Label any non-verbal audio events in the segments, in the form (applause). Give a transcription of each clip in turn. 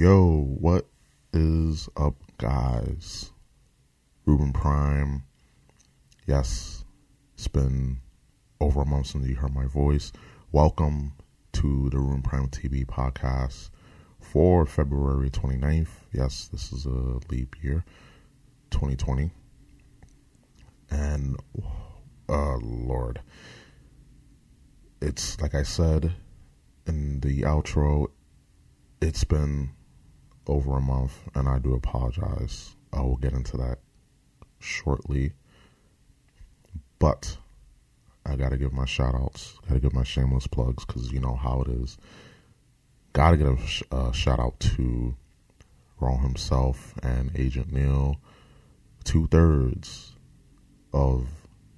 Yo, what is up, guys? Ruben Prime. Yes, it's been over a month since you heard my voice. Welcome to the Ruben Prime TV podcast for February 29th. Yes, this is a leap year, 2020. And, uh, Lord, it's like I said in the outro, it's been over a month, and I do apologize. I will get into that shortly. But I gotta give my shout outs, gotta give my shameless plugs, because you know how it is. Gotta give a sh- shout out to Ron himself and Agent Neil, two thirds of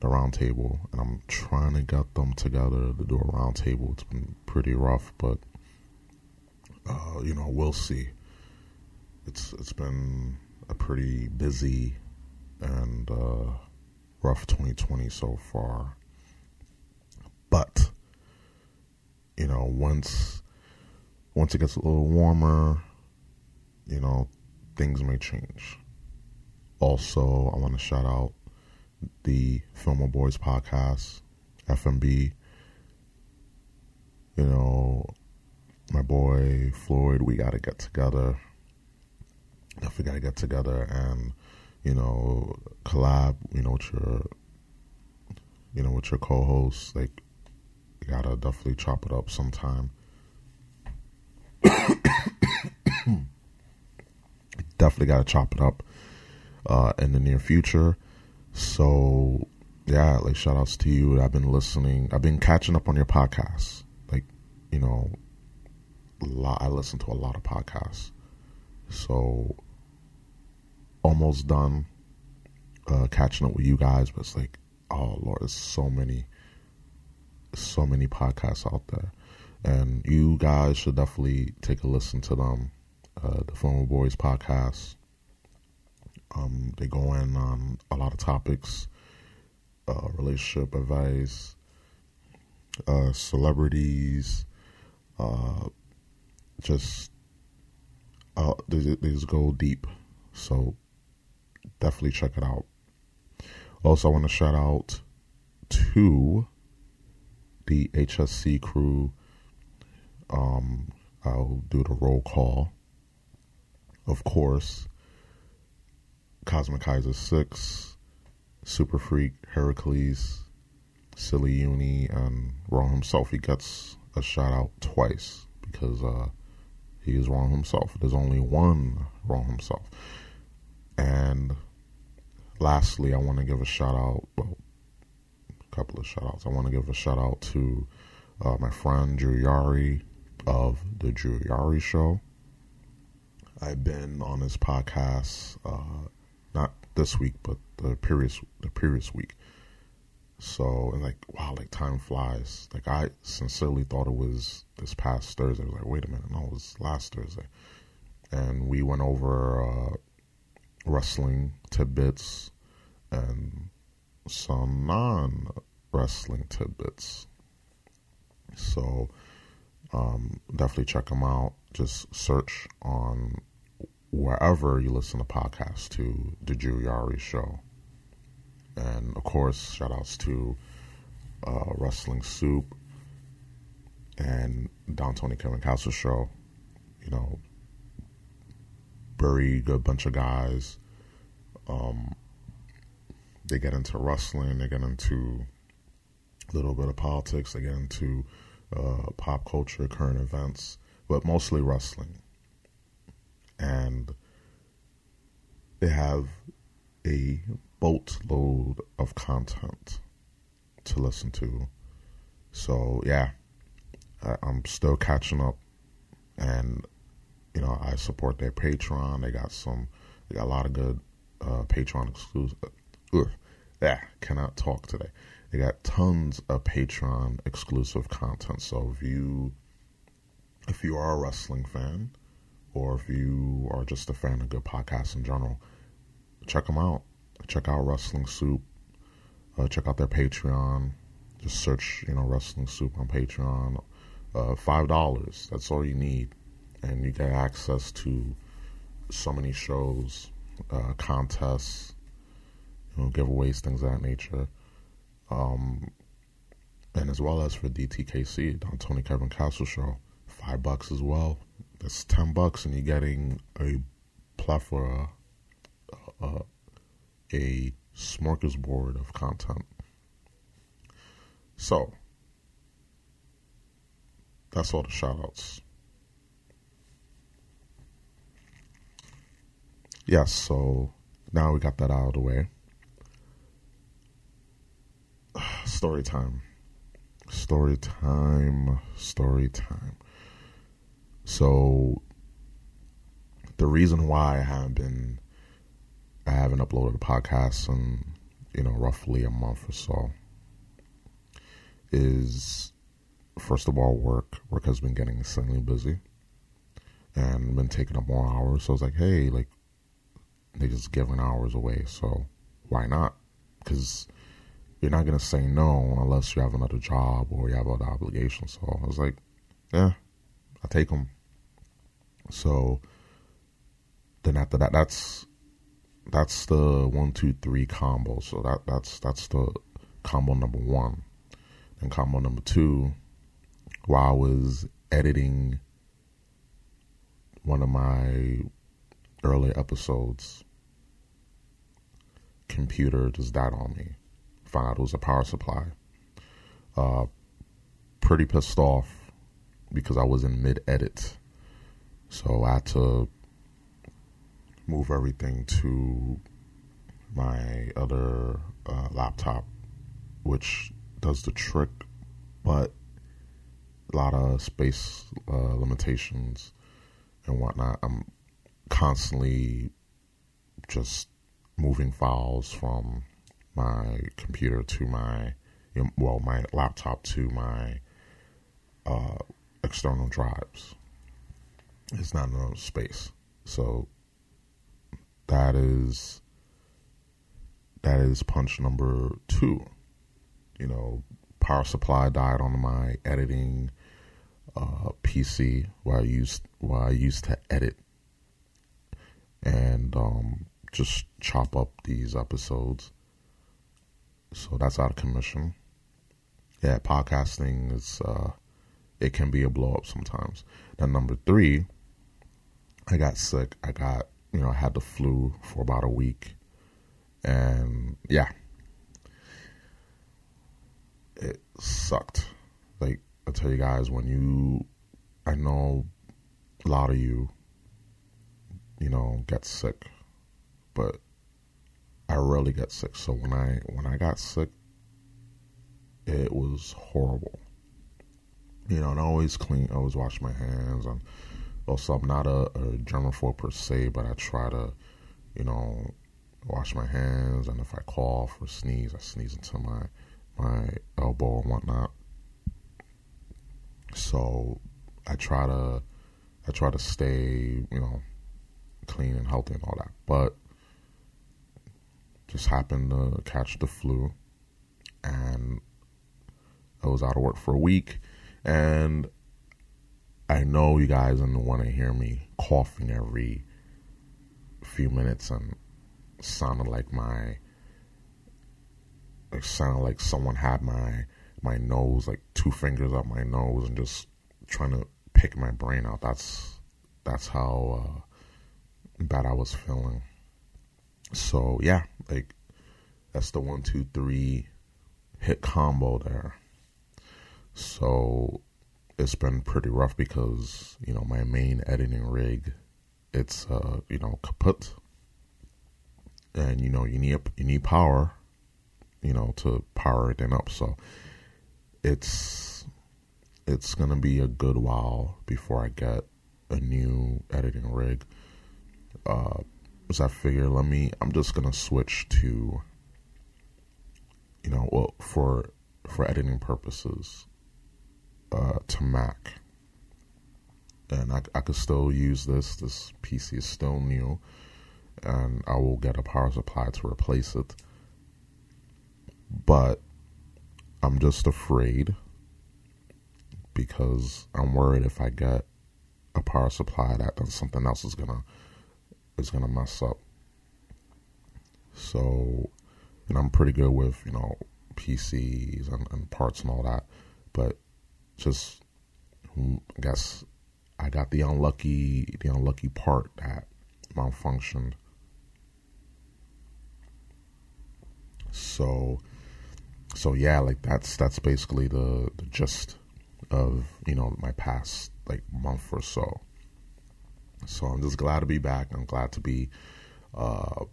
the round table, and I'm trying to get them together to do a round table. It's been pretty rough, but uh, you know, we'll see. It's it's been a pretty busy and uh, rough 2020 so far, but you know, once once it gets a little warmer, you know, things may change. Also, I want to shout out the Filmer Boys podcast, FMB. You know, my boy Floyd, we got to get together. Definitely got to get together and, you know, collab, you know, with your, you know, with your co-hosts. Like, you got to definitely chop it up sometime. (coughs) definitely got to chop it up uh, in the near future. So yeah, like shout outs to you. I've been listening. I've been catching up on your podcasts. Like, you know, lot, I listen to a lot of podcasts. So almost done uh, catching up with you guys, but it's like, oh Lord, there's so many, so many podcasts out there, and you guys should definitely take a listen to them. Uh, the Former Boys podcast. Um, they go in on a lot of topics, uh, relationship advice, uh, celebrities, uh, just uh, they, they just go deep. So definitely check it out. Also, I want to shout out to the HSC crew. Um, I'll do the roll call. Of course, Cosmic Kaiser 6, Super Freak, Heracles, Silly Uni, and Wrong himself. He gets a shout out twice because uh, he is wrong himself. There's only one wrong himself. And lastly, I want to give a shout out, well, a couple of shout outs. I want to give a shout out to uh, my friend Drew Yari of the Drew Yari Show. I've been on his podcast, uh, not this week, but the previous the previous week. So and like wow, like time flies. Like I sincerely thought it was this past Thursday. I was like, wait a minute, no, it was last Thursday. And we went over uh, wrestling tidbits and some non wrestling tidbits. So um, definitely check them out. Just search on wherever you listen to podcasts to the Yari Show. And of course, shout outs to uh, Wrestling Soup and Don Tony Kevin Castle Show. You know, very good bunch of guys. Um, they get into wrestling, they get into a little bit of politics, they get into uh, pop culture, current events, but mostly wrestling. And they have a boatload of content to listen to. So, yeah, I'm still catching up. And, you know, I support their Patreon. They got some, they got a lot of good uh, Patreon exclusive. Ugh, yeah, cannot talk today. They got tons of Patreon exclusive content. So if you if you are a wrestling fan, or if you are just a fan of good podcasts in general, check them out. Check out Wrestling Soup. Uh, check out their Patreon. Just search, you know, Wrestling Soup on Patreon. Uh, Five dollars. That's all you need, and you get access to so many shows, uh, contests, you know, giveaways, things of that nature. Um, and as well as for DTKC, Don Tony Kevin Castle Show, five bucks as well. That's ten bucks, and you're getting a plethora, uh, a smorgasbord of content. So, that's all the shout outs. Yes, so now we got that out of the way. (sighs) Story time. Story time. Story time. So, the reason why I haven't been, I haven't uploaded a podcast in, you know, roughly a month or so is, first of all, work. Work has been getting insanely busy and been taking up more hours. So I was like, hey, like, they just giving hours away. So why not? Because you're not gonna say no unless you have another job or you have other obligations. So I was like, yeah, I take them. So then after that, that's that's the one, two, three combo. So that that's that's the combo number one. And combo number two, while I was editing one of my earlier episodes, computer just died on me. Found out it was a power supply. Uh, pretty pissed off because I was in mid edit. So I had to move everything to my other uh, laptop, which does the trick, but a lot of space uh, limitations and whatnot. I'm constantly just moving files from my computer to my well my laptop to my uh, external drives. It's not enough space, so that is that is punch number two. You know, power supply died on my editing uh, PC where I used where I used to edit and um, just chop up these episodes. So that's out of commission. Yeah, podcasting is uh, it can be a blow up sometimes. Then number three, I got sick. I got you know I had the flu for about a week, and yeah, it sucked. Like I tell you guys, when you, I know a lot of you you know, get sick. But I rarely get sick. So when I when I got sick, it was horrible. You know, and I always clean, I always wash my hands, and also I'm not a, a germaphobe per se, but I try to, you know, wash my hands, and if I cough or sneeze, I sneeze into my my elbow and whatnot. So I try to I try to stay, you know, clean and healthy and all that. But just happened to catch the flu and I was out of work for a week and I know you guys don't want to hear me coughing every few minutes and sounded like my it sounded like someone had my my nose like two fingers up my nose and just trying to pick my brain out that's that's how uh, that I was feeling. So yeah, like that's the one, two, three hit combo there. So it's been pretty rough because you know my main editing rig, it's uh you know kaput, and you know you need you need power, you know to power it up. So it's it's gonna be a good while before I get a new editing rig uh, so I figure let me. I'm just gonna switch to, you know, well for for editing purposes, uh, to Mac, and I I could still use this. This PC is still new, and I will get a power supply to replace it. But I'm just afraid because I'm worried if I get a power supply that then something else is gonna is gonna mess up. So, know, I'm pretty good with you know PCs and, and parts and all that, but just I guess I got the unlucky the unlucky part that malfunctioned. So so yeah, like that's that's basically the, the gist of, you know, my past like month or so. So I'm just glad to be back. I'm glad to be uh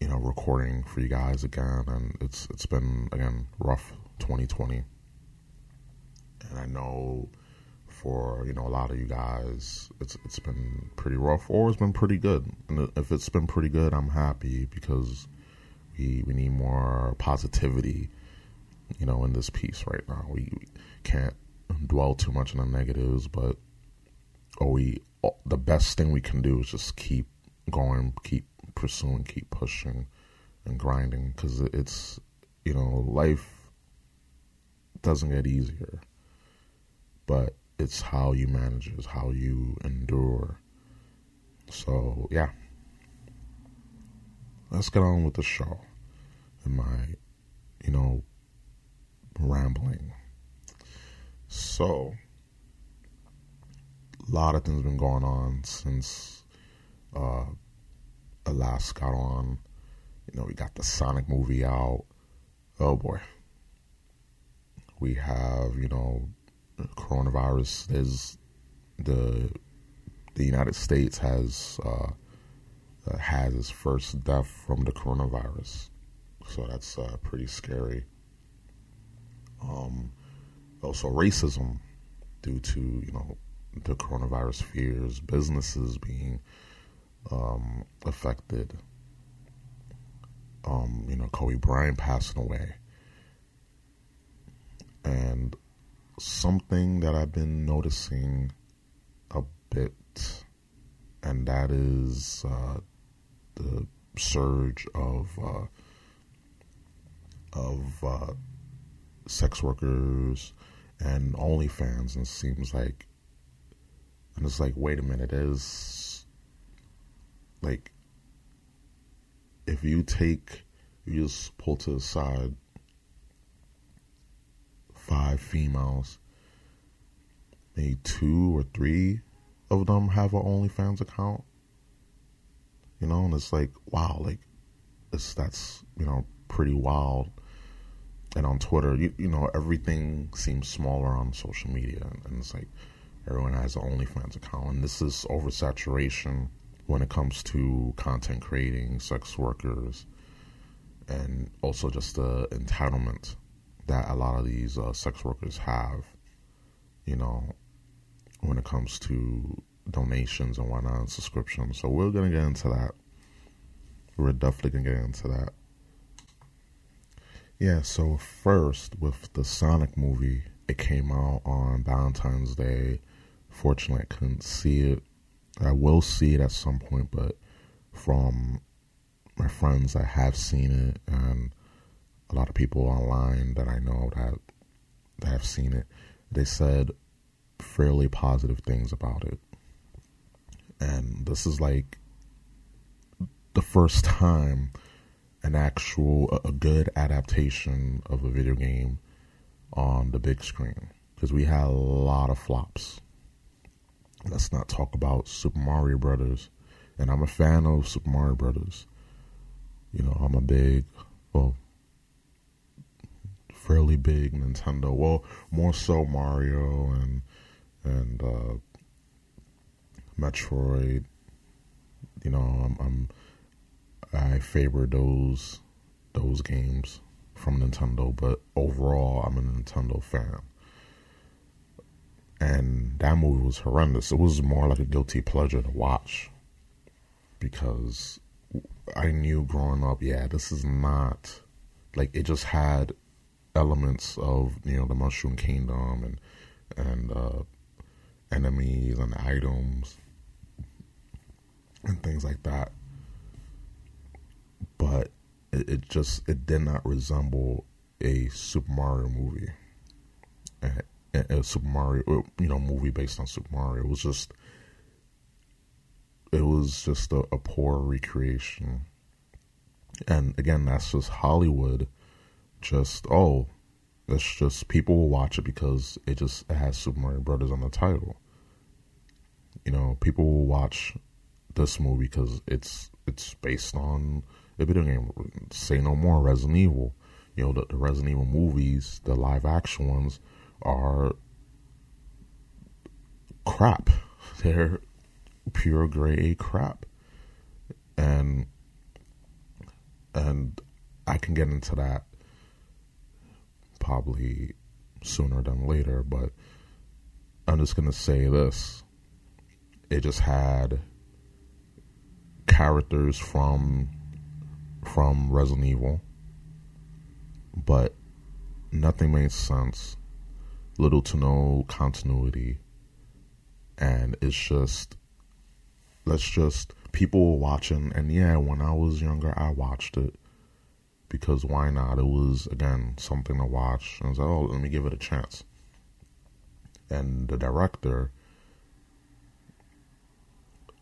you know, recording for you guys again and it's it's been again rough 2020. And I know for you know a lot of you guys it's it's been pretty rough or it's been pretty good and if it's been pretty good i'm happy because we we need more positivity you know in this piece right now we, can't dwell too much on the negatives but or we the best thing we can do is just keep going keep pursuing keep pushing and grinding because it's you know life doesn't get easier but it's how you manage it, it's how you endure. So yeah. Let's get on with the show. My, you know, rambling. So a lot of things have been going on since uh I last got on. You know, we got the Sonic movie out. Oh boy. We have, you know, coronavirus There's the the United States has uh, uh, has its first death from the coronavirus, so that's uh, pretty scary. Um, also racism due to you know the coronavirus fears, businesses being um, affected. Um, you know, Kobe Bryant passing away, and something that I've been noticing a bit, and that is uh, the surge of uh, of uh, sex workers and OnlyFans, and it seems like, and it's like, wait a minute, is like if you take you just pull to the side five females, maybe two or three of them have an OnlyFans account. You know, and it's like, wow, like it's that's you know pretty wild. And on Twitter, you you know everything seems smaller on social media, and, it's like everyone has an OnlyFans account, and this is oversaturation when it comes to content creating, sex workers, and also just the entitlement that a lot of these uh, sex workers have, you know, when it comes to donations and whatnot and subscriptions. So we're gonna get into that. We're definitely gonna get into that. Yeah, so first with the Sonic movie, it came out on Valentine's Day. Fortunately, I couldn't see it. I will see it at some point, but from my friends, I have seen it, and a lot of people online that I know that that have seen it, they said fairly positive things about it. And this is like the first (laughs) time an actual a good adaptation of a video game on the big screen because we had a lot of flops. Let's not talk about Super Mario Brothers, and I'm a fan of Super Mario Brothers. You know, I'm a big well fairly big Nintendo. Well, more so Mario and and uh, Metroid. You know, I'm, I'm I favor those those games from Nintendo, but overall, I'm a Nintendo fan. And that movie was horrendous. It was more like a guilty pleasure to watch because I knew growing up, yeah, this is not like it just had elements of you know the Mushroom Kingdom and and uh, enemies and items and things like that. But it, it just it did not resemble a Super Mario movie, a, a Super Mario, you know, movie based on Super Mario. It was just, it was just a, a poor recreation. And again, that's just Hollywood. Just oh, it's just people will watch it because it just it has Super Mario Brothers on the title. You know, people will watch this movie because it's it's based on a video game. Say no more, Resident Evil. You know, the, the Resident Evil movies, the live action ones, are crap. (laughs) They're pure gray crap. And and I can get into that probably sooner than later, but I'm just gonna say this. It just had characters from from Resident Evil, but nothing made sense. Little to no continuity, and it's just let's just people were watching, and yeah, when I was younger, I watched it because why not? It was again something to watch, and I was like, oh, let me give it a chance. And the director,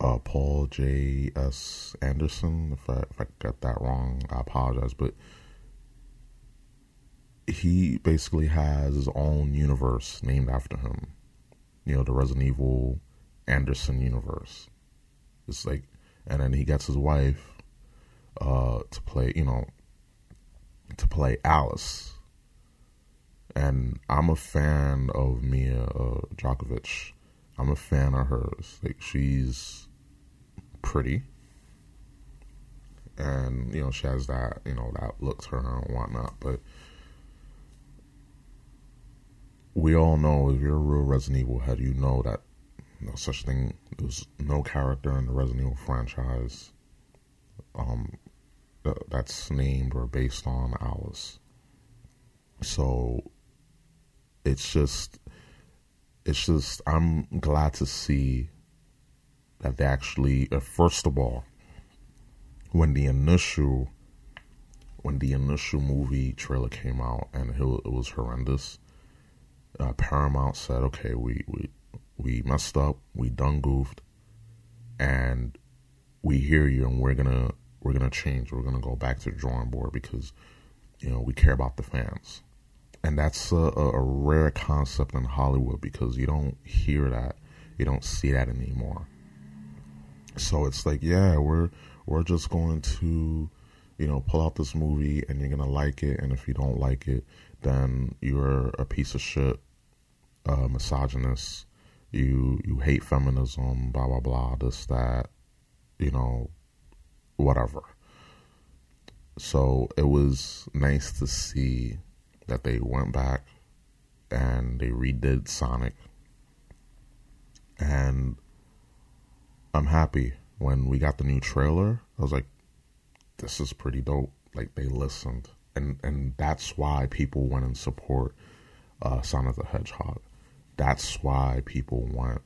uh, Paul J. S. Anderson, if I if I got that wrong, I apologize, but he basically has his own universe named after him. You know, the Resident Evil Anderson universe. It's like, and then he gets his wife uh, to play, you know, to play Alice. And I'm a fan of Mia uh, Jovovich. I'm a fan of hers. Like she's pretty, and you know she has that you know that look to her and whatnot. But we all know if you're a real Resident Evil head, you know that no such thing. There's no character in the Resident Evil franchise um, that's named or based on Alice. So it's just, it's just, I'm glad to see that they actually, uh, first of all, when the initial, when the initial movie trailer came out and it was horrendous, uh, Paramount said, okay, we, we, we messed up, we done goofed, and we hear you and we're gonna we're gonna change. We're gonna go back to the drawing board because you know we care about the fans, and that's a, a rare concept in Hollywood because you don't hear that, you don't see that anymore. So it's like, yeah, we're we're just going to, you know, pull out this movie and you're gonna like it, and if you don't like it, then you're a piece of shit, uh, misogynist. You you hate feminism, blah blah blah, this that, you know, whatever. So it was nice to see that they went back and they redid Sonic. And I'm happy when we got the new trailer. I was like, this is pretty dope. Like they listened. And and that's why people went and support uh, Sonic the Hedgehog. That's why people went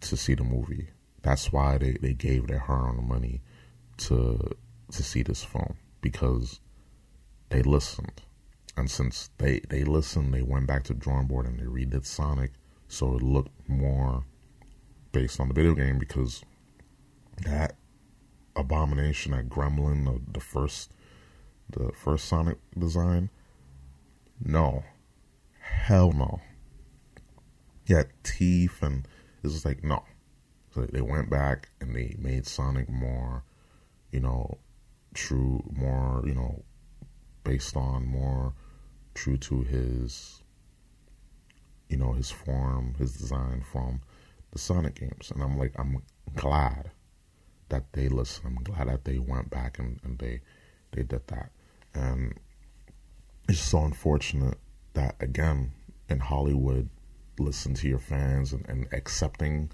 to see the movie that's why they, they gave their hard earned money to to see this film because they listened. And since they, they listened, they went back to the drawing board and they redid Sonic so it looked more based on the video game because that abomination, that gremlin, the, the first the first Sonic design, no. Hell no. Had teeth and it's just like no. So they went back and they made Sonic more, you know, true, more, you know, based on more true to his, you know, his form, his design from the Sonic games. And I'm like, I'm glad that they listened. I'm glad that they went back and, and they they did that. And it's so unfortunate that again in Hollywood, listen to your fans and, and accepting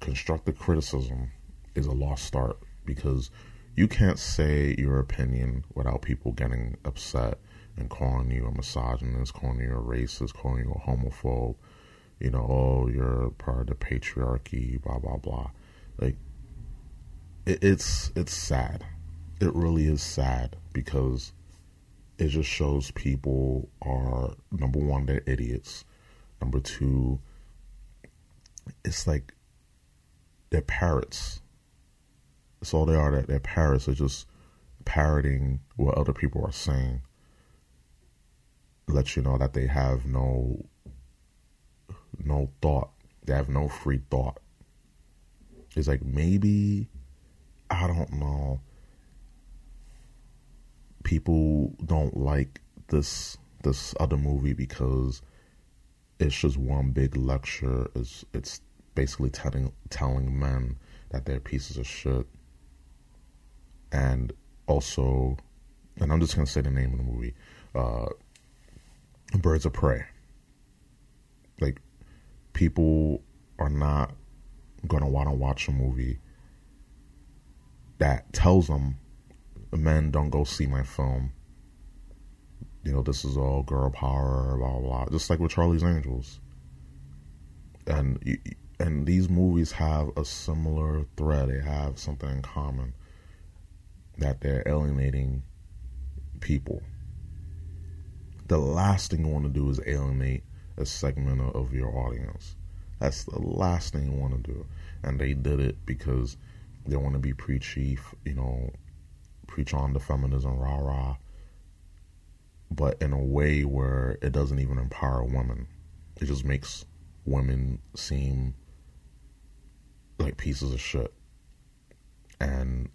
constructive criticism is a lost start because you can't say your opinion without people getting upset and calling you a misogynist, calling you a racist, calling you a homophobe. You know, oh, you're part of the patriarchy, blah blah blah. Like, it, it's it's sad. It really is sad because it just shows people are number one, they're idiots. Number two, it's like they're parrots. That's all they are. That they're parrots. They're just parroting what other people are saying. Let you know that they have no no thought. They have no free thought. It's like maybe I don't know. People don't like this this other movie because it's just one big lecture. It's it's basically telling telling men that they're pieces of shit. And also, and I'm just gonna say the name of the movie, uh, Birds of Prey. Like, people are not gonna want to watch a movie that tells them, "Men, don't go see my film." You know, this is all girl power, blah blah blah. Just like with Charlie's Angels, and and these movies have a similar thread. They have something in common that they're alienating people. The last thing you want to do is alienate a segment of your audience. That's the last thing you want to do. And they did it because they want to be preachy, you know, preach on the feminism, rah rah, but in a way where it doesn't even empower women. It just makes women seem like pieces of shit. And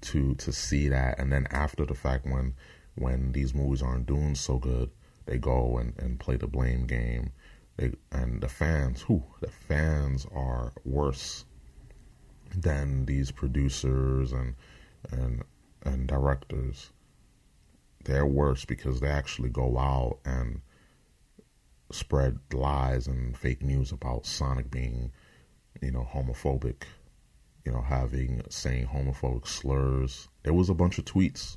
to to see that and then after the fact when when these movies aren't doing so good, they go and, and play the blame game. They and the fans, who the fans are worse than these producers and and and directors. They're worse because they actually go out and spread lies and fake news about Sonic being you know, homophobic, you know, having saying homophobic slurs. There was a bunch of tweets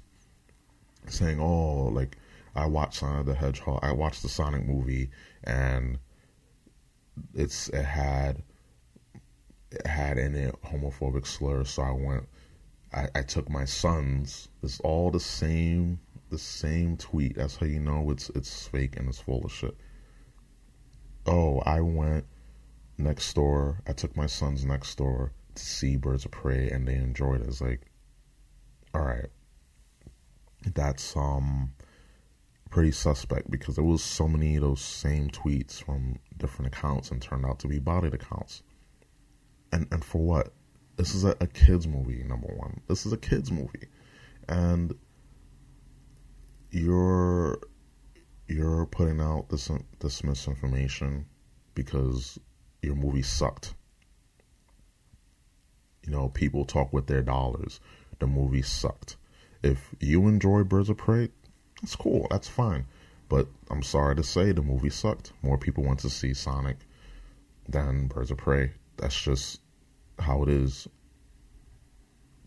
saying, "Oh, like I watched Sonic the Hedgehog, I watched the Sonic movie, and it's it had it had in it homophobic slurs, so I went." I, I took my sons. It's all the same, the same tweet. That's how you know it's it's fake and it's full of shit. Oh, I went next door. I took my sons next door to see Birds of Prey, and they enjoyed it. It's like, all right, that's um pretty suspect because there was so many of those same tweets from different accounts and turned out to be botted accounts. And and for what? This is a, a kids movie. Number one, this is a kids movie, and you're you're putting out this this misinformation because your movie sucked. You know, people talk with their dollars. The movie sucked. If you enjoy Birds of Prey, that's cool. That's fine. But I'm sorry to say the movie sucked. More people went to see Sonic than Birds of Prey. That's just how it is.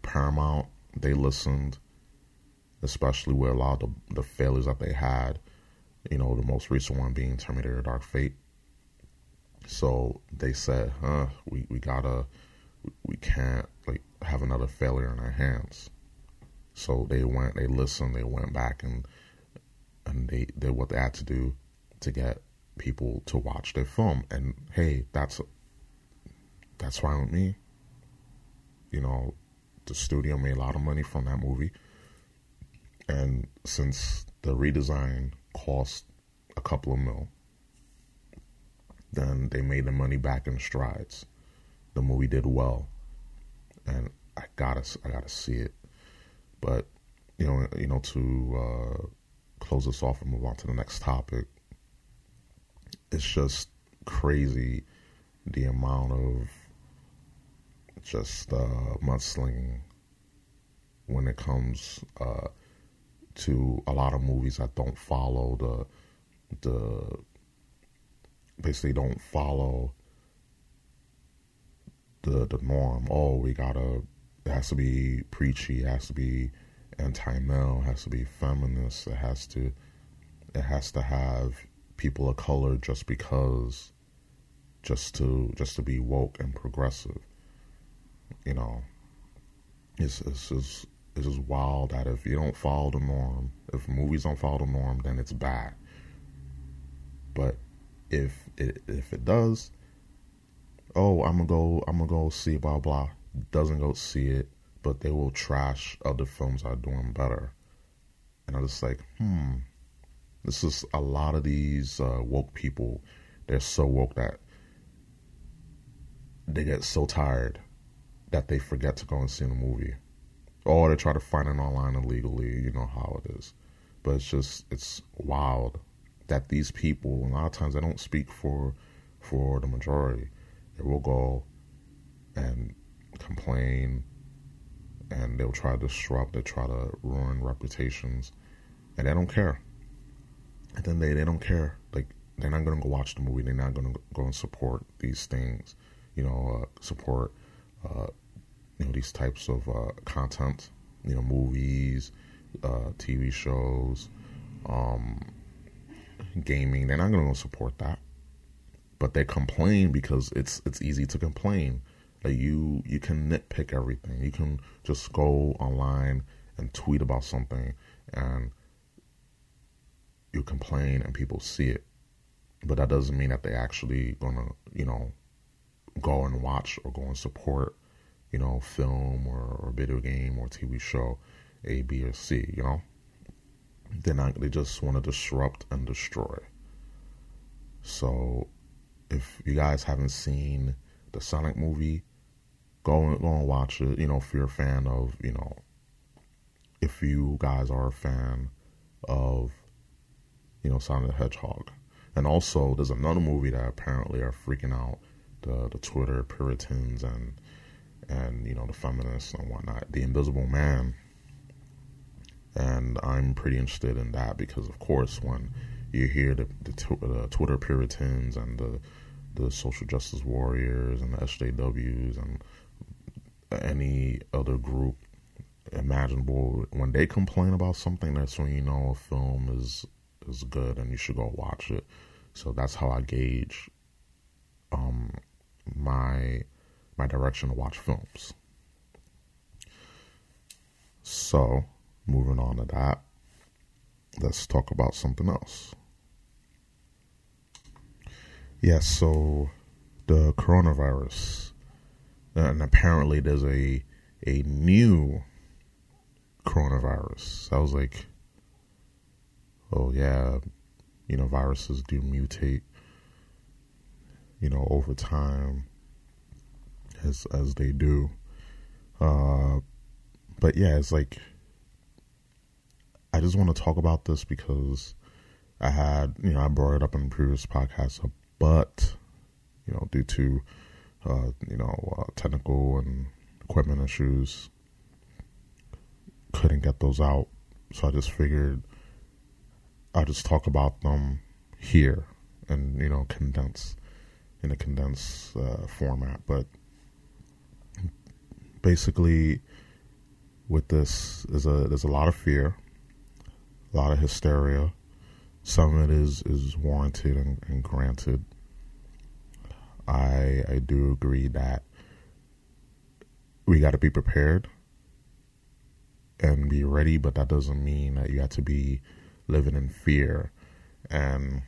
Paramount, they listened, especially with a lot of the, the failures that they had. You know, the most recent one being Terminator Dark Fate. So they said, huh, we, we gotta, we can't like have another failure in our hands. So they went, they listened, they went back and, and they did what they had to do to get people to watch their film. And hey, that's, that's fine with me. You know, the studio made a lot of money from that movie. And since the redesign cost a couple of mil, then they made the money back in strides. The movie did well, and I gotta I gotta see it. But you know you know to uh, close this off and move on to the next topic. It's just crazy the amount of just uh, mudslinging when it comes uh, to a lot of movies that don't follow the the basically don't follow the the norm. Oh, we gotta it has to be preachy, it has to be anti-male, has to be feminist, it has to it has to have people of color just because just to just to be woke and progressive. You know, it's it's just it's just wild that if you don't follow the norm, if movies don't follow the norm, then it's bad. But if it if it does, oh, I'm gonna go, I'm gonna go see blah blah. Doesn't go see it, but they will trash other films that are doing better. And I'm just like, hmm, this is a lot of these uh, woke people. They're so woke that they get so tired that they forget to go and see the movie, or they try to find it online illegally. You know how it is, but it's just it's wild that these people a lot of times they don't speak for for the majority. They will go and complain, and they'll try to disrupt. They try to ruin reputations, and they don't care. At the end of the day, they don't care. Like they're not gonna go watch the movie. They're not gonna go and support these things. You know, uh, support uh, you know these types of uh, content. You know, movies, uh, TV shows, um, gaming. They're not gonna go support that. But they complain because it's it's easy to complain. Like you you can nitpick everything. You can just go online and tweet about something and you complain and people see it. But that doesn't mean that they're actually gonna, you know, go and watch or go and support, you know, film or, or video game or TV show A, B, or C, you know? They're not they just want to disrupt and destroy. So if you guys haven't seen the Sonic movie, go and go and watch it, you know, if you're a fan of, you know, if you guys are a fan of you know, Sonic the Hedgehog. And also, there's another movie that apparently are freaking out the the Twitter Puritans and and you know the feminists and whatnot. The Invisible Man. And I'm pretty interested in that because, of course, when you hear the the, the Twitter Puritans and the the social justice warriors and the SJWs and any other group imaginable, when they complain about something, that's when you know a film is is good and you should go watch it. So that's how I gauge um my my direction to watch films. So, moving on to that, let's talk about something else. Yes, yeah, so the coronavirus, and apparently there's a a new coronavirus. I was like, oh yeah, you know, viruses do mutate, you know, over time as as they do. Uh, but yeah, it's like I just want to talk about this because I had, you know, I brought it up in previous podcasts, but you know, due to uh, you know uh, technical and equipment issues, couldn't get those out. So I just figured I'll just talk about them here and you know condense in a condensed uh, format. But basically, with this, there's a there's a lot of fear, a lot of hysteria. Some of it is is warranted and, and granted. I I do agree that we got to be prepared and be ready, but that doesn't mean that you have to be living in fear. And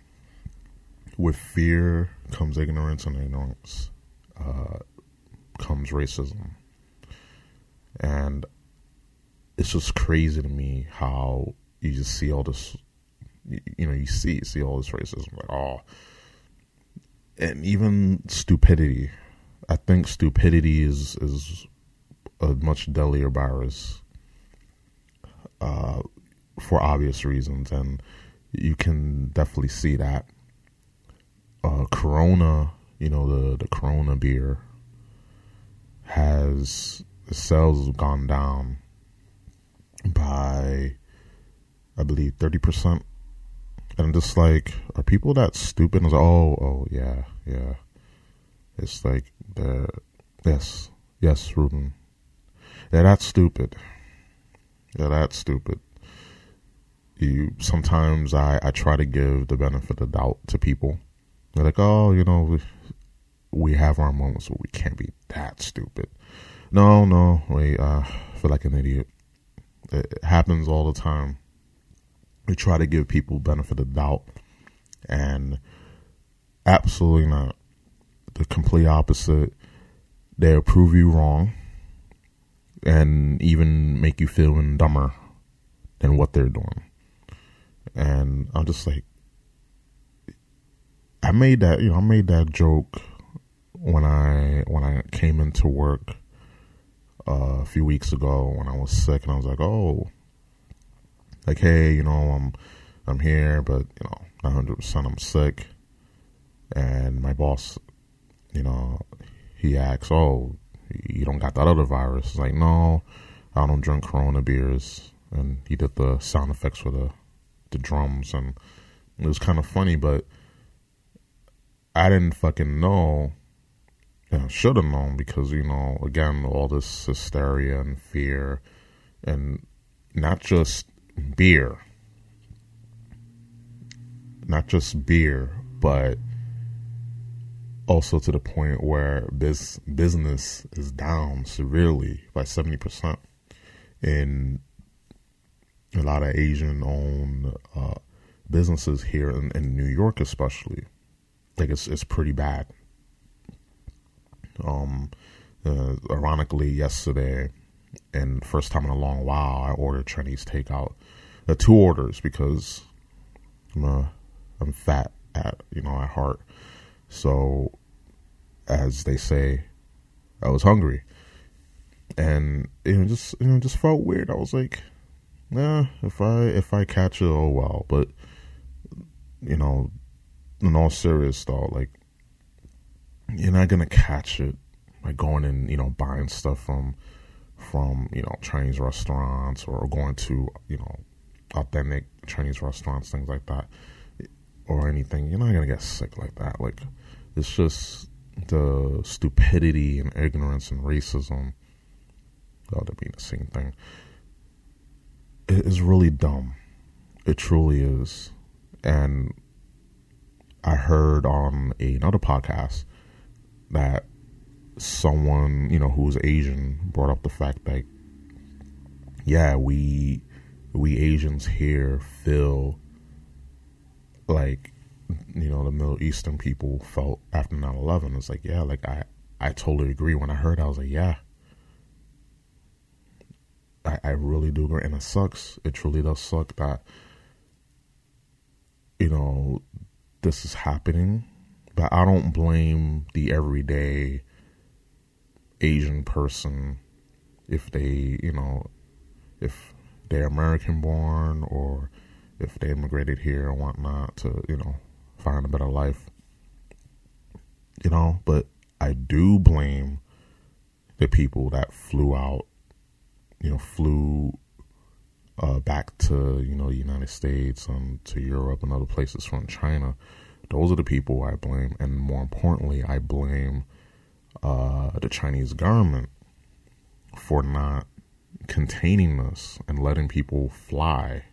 with fear comes ignorance, and ignorance uh, comes racism. And it's just crazy to me how you just see all this, you know, you see see all this racism, like oh, and even stupidity. I think stupidity is is a much deadlier virus. Uh, for obvious reasons, and you can definitely see that. Uh, Corona, you know the the Corona beer has the sales gone down by I believe thirty percent. And I'm just like, are people that stupid? like, oh, oh yeah, yeah. It's like the yes, yes, Ruben. Yeah, that's stupid. Yeah, that's stupid you sometimes I, I try to give the benefit of doubt to people. They're like, oh, you know, we, we have our moments where we can't be that stupid. No, no, wait, uh, I feel like an idiot. It happens all the time. We try to give people benefit of doubt, and Absolutely not. The complete opposite. They'll prove you wrong and even make you feel dumber than what they're doing. And I'm just like, I made that, you know, I made that joke when I when I came into work uh, a few weeks ago when I was sick, and I was like, oh, like hey, you know, I'm I'm here, but you know, 100 percent I'm sick, and my boss, you know, he asks, oh, you don't got that other virus? Like, no, I don't drink Corona beers, and he did the sound effects for the the drums, and it was kind of funny, but I didn't fucking know. You should have known because you know, again, all this hysteria and fear, and not just beer, not just beer, but also to the point where this business is down severely by 70% in a lot of Asian owned uh, businesses here in, in, New York, especially. Like it's, it's pretty bad. Um, uh, ironically, yesterday, and first time in a long while, I ordered Chinese takeout. Uh, two orders because I'm, I'm fat at, you know, at heart. So as they say, I was hungry, and you know, just you know, just felt weird. I was like, nah, if I if I catch it, oh well. But you know, in all serious thought, like you're not gonna catch it by going and you know buying stuff from from you know Chinese restaurants or going to you know authentic Chinese restaurants, things like that, or anything. You're not gonna get sick like that. Like it's just the stupidity and ignorance and racism, oh, they be the same thing, it is really dumb. It truly is. And I heard on another podcast that someone, you know, who's Asian brought up the fact that, yeah, we we Asians here feel like you know the Middle Eastern people felt after 9/11. It's like, yeah, like I I totally agree. When I heard, I was like, yeah, I I really do agree, and it sucks. It truly does suck that you know this is happening, but I don't blame the everyday Asian person if they you know if they're American born or if they immigrated here and whatnot to you know find a better life. You know, but I do blame the people that flew out, you know, flew uh, back to, you know, the United States and to Europe and other places from China. Those are the people I blame. And more importantly, I blame uh, the Chinese government for not containing this and letting people fly.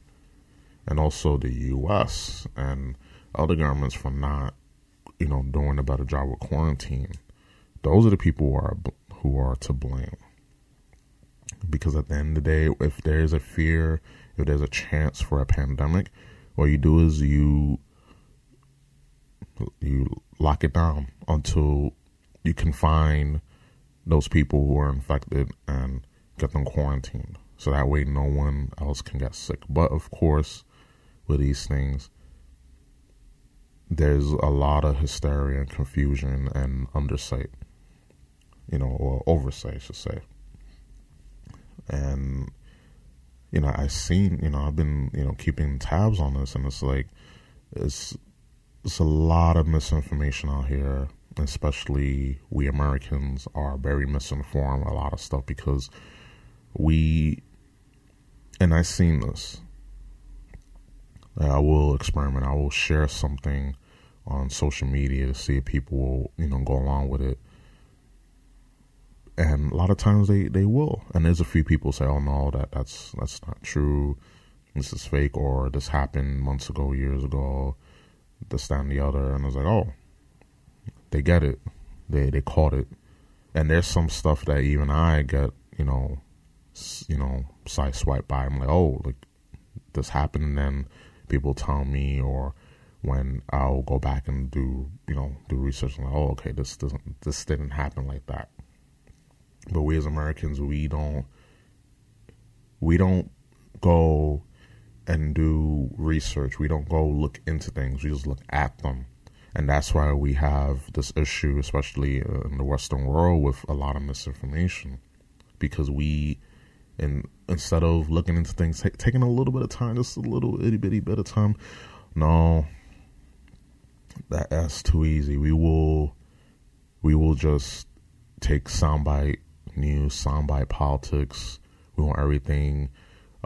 And also the U.S. and other governments for not, you know, doing a better job with quarantine. Those are the people who are who are to blame. Because at the end of the day, if there's a fear, if there's a chance for a pandemic, what you do is you you lock it down until you can find those people who are infected and get them quarantined. So that way no one else can get sick. But of course, with these things, there's a lot of hysteria and confusion and undersight, you know, or oversight, I should say. And, you know, I've seen, you know, I've been, you know, keeping tabs on this, and it's like, it's, it's a lot of misinformation out here, especially we Americans are very misinformed a lot of stuff because we, and I've seen this, I will experiment. I will share something on social media to see if people will, you know, go along with it. And a lot of times they, they will. And there's a few people say, "Oh no, that that's that's not true. This is fake, or this happened months ago, years ago." This, that, and the other. And I was like, "Oh, they get it. They they caught it." And there's some stuff that even I get, you know, you know, side swipe by. I'm like, "Oh, like this happened," and then people tell me or when I'll go back and do you know do research and like, oh okay this doesn't this didn't happen like that. But we as Americans we don't we don't go and do research. We don't go look into things. We just look at them. And that's why we have this issue, especially in the Western world, with a lot of misinformation. Because we, in, instead of looking into things, t- taking a little bit of time, just a little itty bitty bit of time, no, that, that's too easy. We will, we will just take soundbite news, soundbite politics. We want everything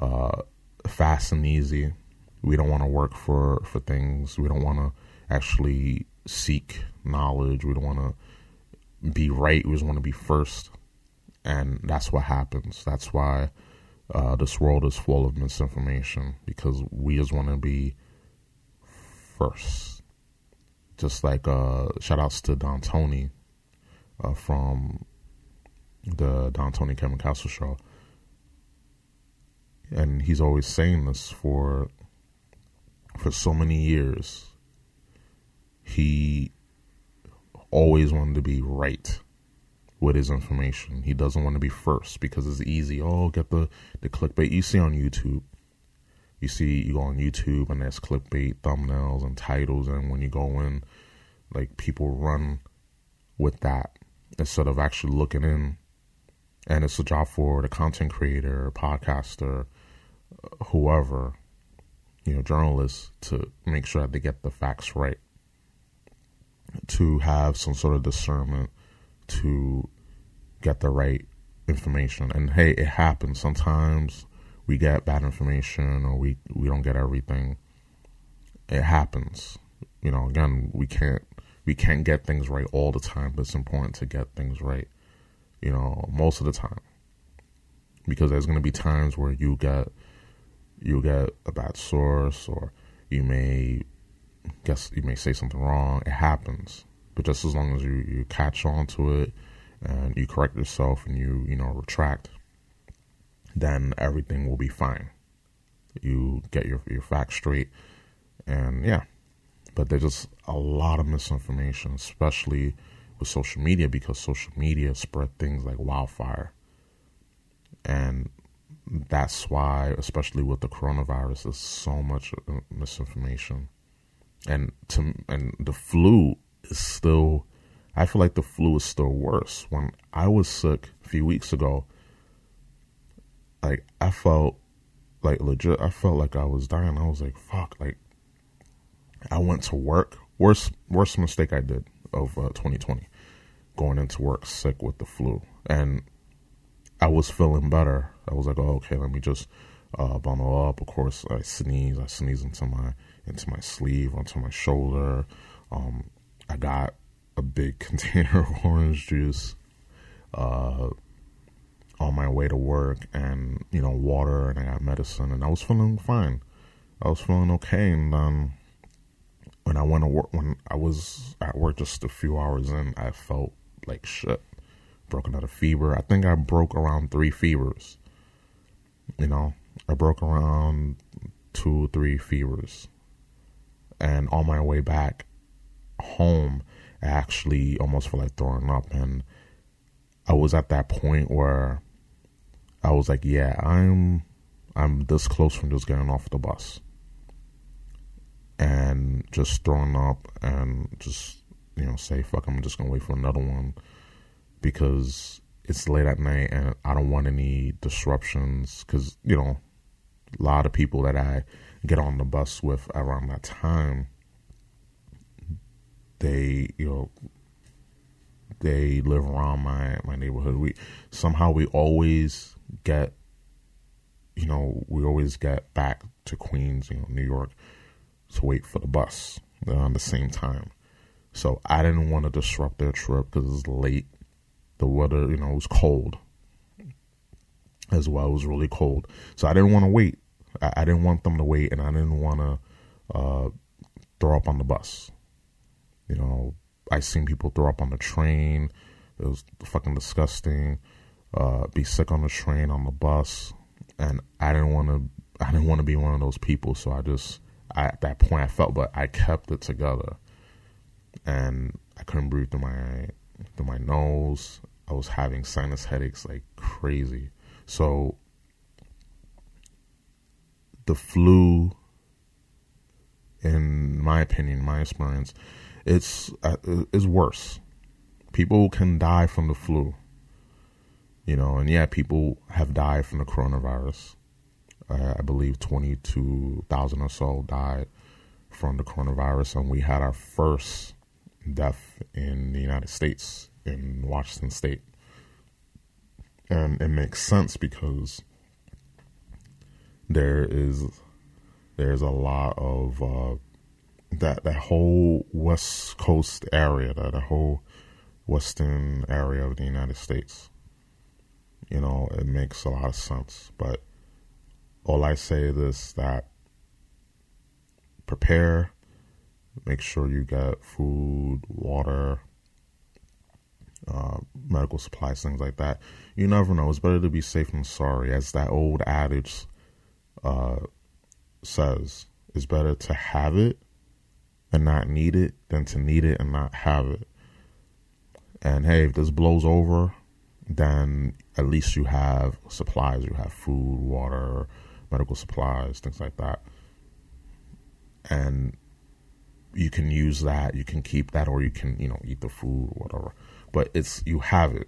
uh, fast and easy. We don't want to work for for things. We don't want to actually seek knowledge. We don't want to be right. We just want to be first, and that's what happens. That's why uh, this world is full of misinformation because we just want to be first. Just like uh, shout outs to Don Tony uh, from the Don Tony Kevin Castle show and he's always saying this for for so many years. He always wanted to be right with his information. He doesn't want to be first because it's easy. Oh, get the the clickbait you see on YouTube. You see, you go on YouTube and there's clickbait thumbnails and titles, and when you go in, like people run with that instead of actually looking in. And it's a job for the content creator, podcaster, whoever, you know, journalists to make sure that they get the facts right, to have some sort of discernment, to get the right information. And hey, it happens. Sometimes we get bad information or we, we don't get everything. It happens. You know, again, we can't we can't get things right all the time, but it's important to get things right, you know, most of the time. Because there's to be times where you get you'll get a bad source or you may guess you may say something wrong. It happens. But just as long as you, you catch on to it and you correct yourself and you, you know, retract, then everything will be fine. You get your your facts straight and yeah. But there's just a lot of misinformation, especially with social media because social media spread things like wildfire. And that's why, especially with the coronavirus, there's so much uh, misinformation, and to and the flu is still. I feel like the flu is still worse. When I was sick a few weeks ago, like I felt like legit. I felt like I was dying. I was like, "Fuck!" Like I went to work. Worst worst mistake I did of uh, 2020, going into work sick with the flu, and I was feeling better. I was like, oh, okay, let me just uh, bundle up. Of course, I sneeze. I sneeze into my into my sleeve, onto my shoulder. Um, I got a big (laughs) container of orange juice uh, on my way to work, and you know, water, and I got medicine, and I was feeling fine. I was feeling okay, and then when I went to work, when I was at work just a few hours in, I felt like shit broken out a fever. I think I broke around three fevers. You know, I broke around two, three fevers. And on my way back home, I actually almost felt like throwing up. And I was at that point where I was like, yeah, I'm I'm this close from just getting off the bus. And just throwing up and just, you know, say, fuck, I'm just gonna wait for another one because it's late at night and I don't want any disruptions because, you know, a lot of people that I get on the bus with around that time, they, you know, they live around my, my neighborhood. We somehow we always get, you know, we always get back to Queens, you know, New York to wait for the bus around the same time. So I didn't want to disrupt their trip because it's late the weather, you know, it was cold as well. It was really cold. So I didn't want to wait. I, I, didn't want them to wait, and I didn't want to uh, throw up on the bus. You know, I seen people throw up on the train. It was fucking disgusting. Uh, be sick on the train, on the bus, and I didn't want to. I didn't want to be one of those people. So I just I, at that point I felt, but I kept it together, and I couldn't breathe through my through my nose. I was having sinus headaches like crazy. So the flu, in my opinion, my experience, it's uh, is worse. People can die from the flu, you know, and yeah, people have died from the coronavirus. Uh, I believe twenty two thousand or so died from the coronavirus, and we had our first death in the United States in Washington State, and it makes sense because there is there's a lot of uh, that that whole West Coast area, that the whole western area of the United States. You know, it makes a lot of sense. But all I say is that prepare, make sure you get food, water, uh, medical supplies, things like that. You never know. It's better to be safe than sorry, as that old adage uh, says. It's better to have it and not need it than to need it and not have it. And hey, if this blows over, then at least you have supplies. You have food, water, medical supplies, things like that. And you can use that, you can keep that, or you can, you know, eat the food, whatever. But it's, you have it.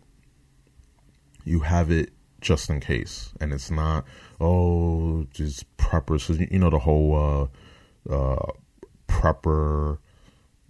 You have it just in case. And it's not, oh, just preppers. You know, the whole uh, uh, prepper,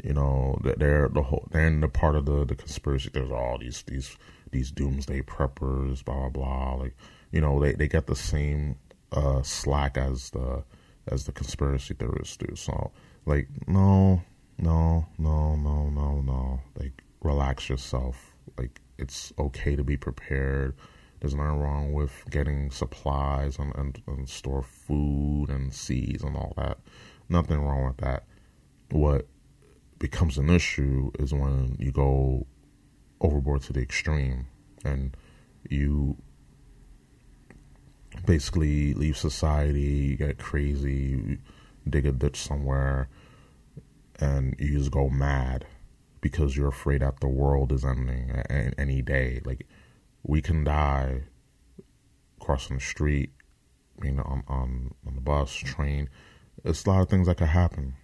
you know, that they're the whole, they're in the part of the, the conspiracy. There's all these, these, these doomsday preppers, blah, blah, blah. Like, you know, they, they get the same uh, slack as the, as the conspiracy theorists do. So, like, no, no, no, no, no, no. Like, relax yourself. Like, it's okay to be prepared there's nothing wrong with getting supplies and, and, and store food and seeds and all that. Nothing wrong with that. What becomes an issue is when you go overboard to the extreme and you basically leave society, you get crazy, you dig a ditch somewhere, and you just go mad because you're afraid that the world is ending any day. Like we can die crossing the street, being on, on, on the bus, train. It's a lot of things that could happen.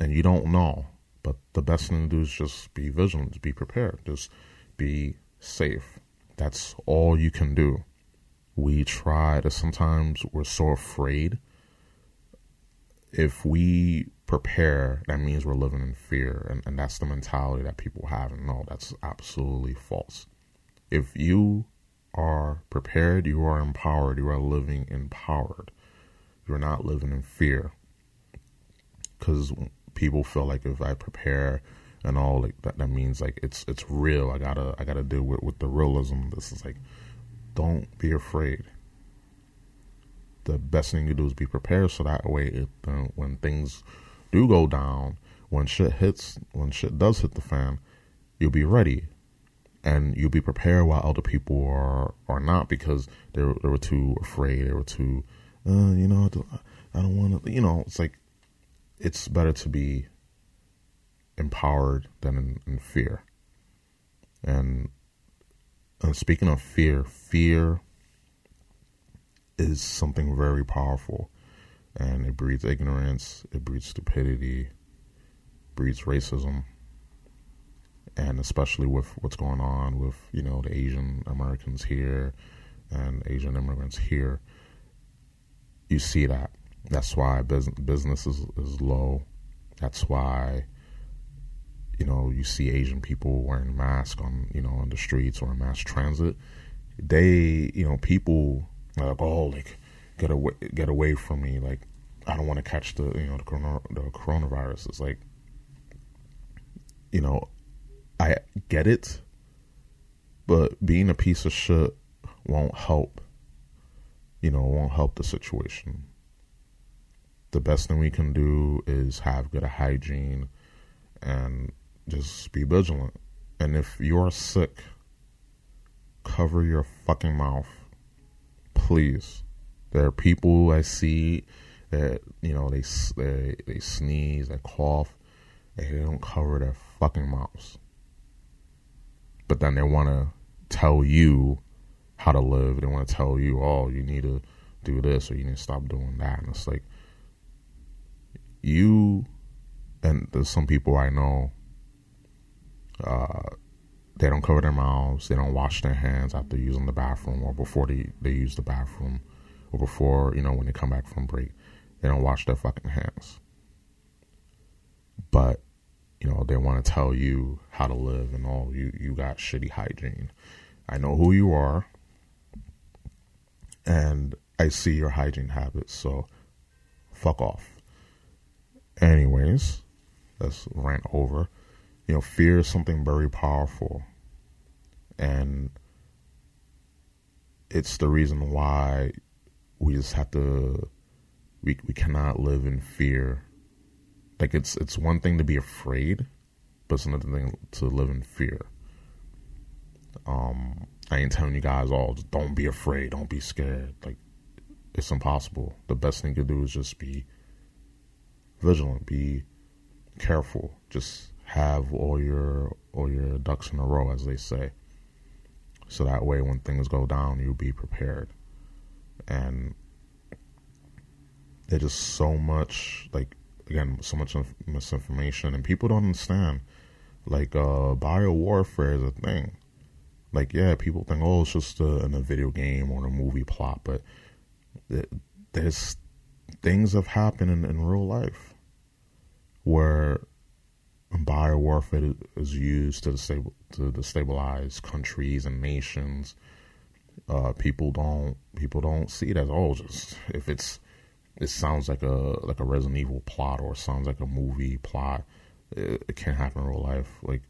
And you don't know. But the best thing to do is just be vigilant, be prepared, just be safe. That's all you can do. We try to sometimes we're so afraid. If we prepare, that means we're living in fear. And, and that's the mentality that people have. And no, that's absolutely false. If you are prepared, you are empowered, you are living empowered. You're not living in fear. Because people feel like if I prepare and all like that, that means like it's it's real. I gotta I gotta deal with with the realism. This is like, don't be afraid. The best thing you do is be prepared, so that way, uh, when things do go down, when shit hits, when shit does hit the fan, you'll be ready and you'll be prepared while other people are are not because they were, they were too afraid. They were too, uh, you know, I don't want to. You know, it's like it's better to be empowered than in, in fear. And, and speaking of fear, fear is something very powerful, and it breeds ignorance, it breeds stupidity, breeds racism and especially with what's going on with you know the Asian Americans here and Asian immigrants here, you see that. That's why business business is, is low. That's why you know you see Asian people wearing masks on you know on the streets or in mass transit. They you know people like oh like get away get away from me like I don't want to catch the you know the, corona, the coronavirus. It's like you know I get it, but being a piece of shit won't help. You know, won't help the situation. The best thing we can do is have good hygiene and just be vigilant. And if you're sick, cover your fucking mouth. Please. There are people I see that, you know, they they they sneeze, they cough, and they don't cover their fucking mouths. But then they want to tell you how to live. They want to tell you, oh, you need to do this or you need to stop doing that. And it's like you and there's some people I know. Uh, they don't cover their mouths. They don't wash their hands after using the bathroom or before they, they use the bathroom or before, you know, when they come back from break. They don't wash their fucking hands. But, you know, they want to tell you how to live and all. You, you got shitty hygiene. I know who you are. And I see your hygiene habits. So fuck off. Anyways, let's rant over you know, fear is something very powerful. And it's the reason why we just have to we we cannot live in fear. Like it's it's one thing to be afraid, but it's another thing to live in fear. Um I ain't telling you guys all don't be afraid, don't be scared. Like it's impossible. The best thing to do is just be vigilant, be careful. Just have all your all your ducks in a row, as they say. So that way, when things go down, you'll be prepared. And there's just so much, like again, so much misinformation, and people don't understand. Like uh, bio warfare is a thing. Like yeah, people think oh it's just a, in a video game or a movie plot, but there's things have happened in, in real life where biowarfare is used to, destabil- to destabilize countries and nations. Uh, people don't people don't see it as oh just if it's it sounds like a like a Resident Evil plot or sounds like a movie plot. It, it can't happen in real life. Like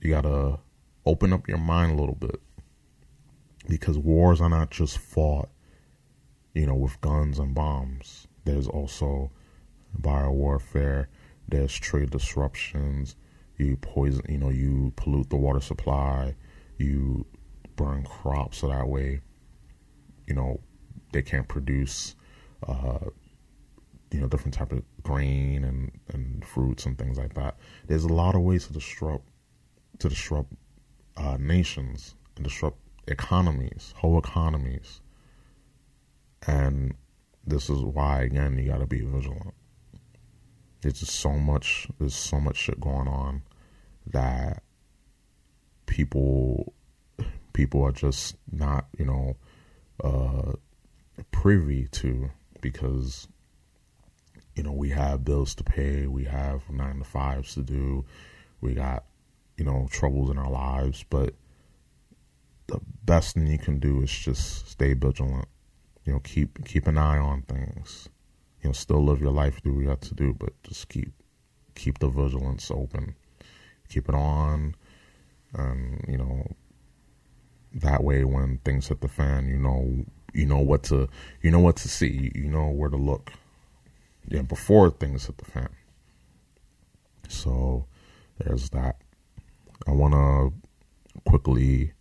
you gotta open up your mind a little bit because wars are not just fought, you know, with guns and bombs. There's also biowarfare there's trade disruptions. You poison, you know, you pollute the water supply. You burn crops so that way, you know, they can't produce, uh, you know, different type of grain and, and fruits and things like that. There's a lot of ways to disrupt to disrupt uh, nations and disrupt economies, whole economies. And this is why, again, you got to be vigilant there's just so much there's so much shit going on that people people are just not you know uh, privy to because you know we have bills to pay we have nine to fives to do we got you know troubles in our lives but the best thing you can do is just stay vigilant. You know keep keep an eye on things you know, still live your life, do what you have to do, but just keep keep the vigilance open, keep it on, and you know, that way when things hit the fan, you know, you know what to you know what to see, you know where to look, yeah, before things hit the fan. So there's that. I want to quickly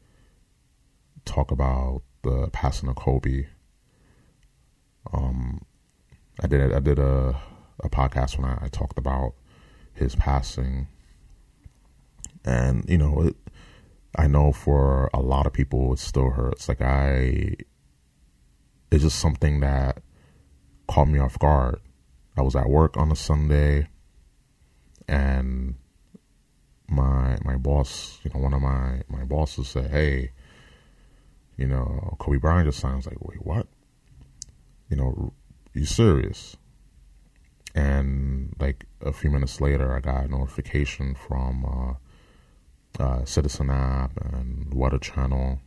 talk about the passing of Kobe. Um, I did I did a a podcast when I, I talked about his passing, and you know, it, I know for a lot of people it still hurts. Like I, it's just something that caught me off guard. I was at work on a Sunday, and my my boss, you know, one of my my bosses said, "Hey, you know, Kobe Bryant just sounds like wait what?" You know, you serious? And like a few minutes later, I got a notification from uh, uh, Citizen app and Weather Channel,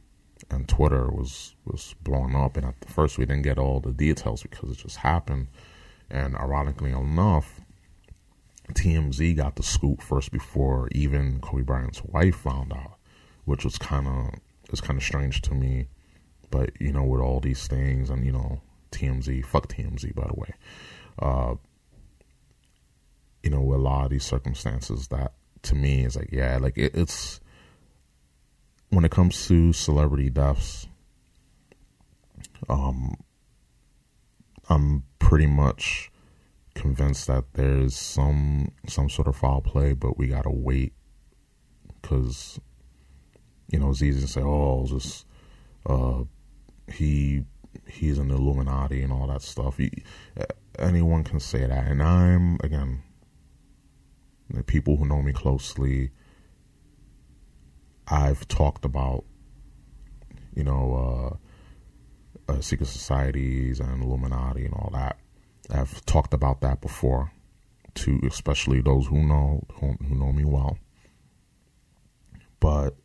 and Twitter was was blowing up. And at the first, we didn't get all the details because it just happened. And ironically enough, TMZ got the scoop first before even Kobe Bryant's wife found out, which was kind of it's kind of strange to me. But you know, with all these things, and you know, TMZ. Fuck TMZ, by the way. Uh, you know, a lot of these circumstances that to me is like, yeah, like it, it's when it comes to celebrity deaths, um, I'm pretty much convinced that there's some some sort of foul play, but we gotta wait because you know it's easy to say, oh, just uh, he he's an Illuminati and all that stuff. Anyone can say that, and I'm again the people who know me closely. I've talked about, you know, uh, uh, secret societies and Illuminati and all that. I've talked about that before, to especially those who know who, who know me well. But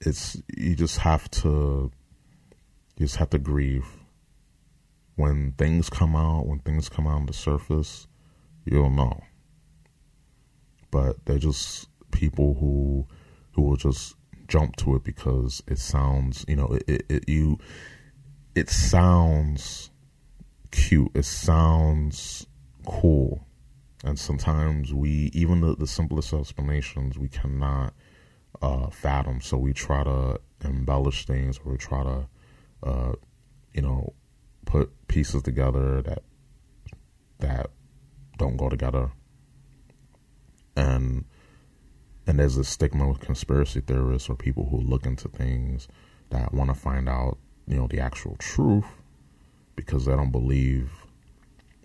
it's you just have to you just have to grieve. When things come out when things come out on the surface you'll know. But they're just people who who will just jump to it because it sounds you know it, it, it you it sounds cute. It sounds cool. And sometimes we even the, the simplest explanations we cannot uh, fathom. So we try to embellish things, or we try to, uh, you know, put pieces together that that don't go together. And and there's a stigma with conspiracy theorists or people who look into things that want to find out, you know, the actual truth because they don't believe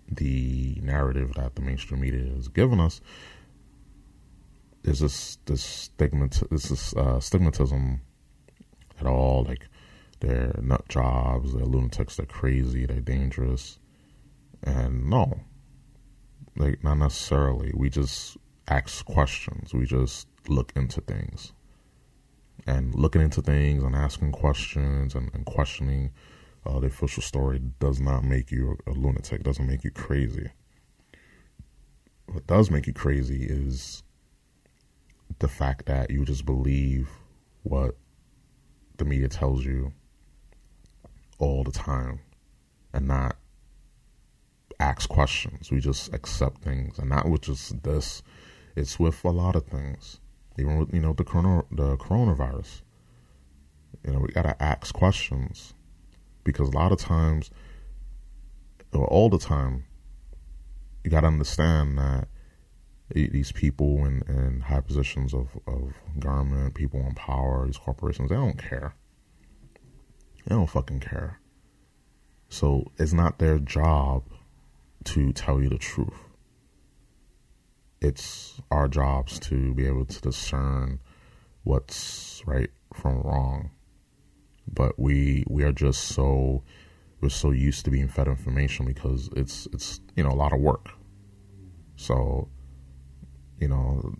the narrative that the mainstream media has given us there's this this stigmat this is uh, stigmatism at all. Like they're nut jobs, they're lunatics, they're crazy, they're dangerous, and no, like not necessarily. We just ask questions. We just look into things, and looking into things and asking questions and, and questioning uh, the official story does not make you a, a lunatic. Doesn't make you crazy. What does make you crazy is the fact that you just believe what the media tells you all the time and not ask questions. We just accept things, and not with just this. It's with a lot of things, even with you know the corona, the coronavirus. You know, we gotta ask questions because a lot of times, or all the time, you gotta understand that these people in, in high positions of, of government, people in power, these corporations, they don't care. They don't fucking care. So it's not their job to tell you the truth. It's our jobs to be able to discern what's right from wrong. But we we are just so we're so used to being fed information because it's it's you know a lot of work. So you know,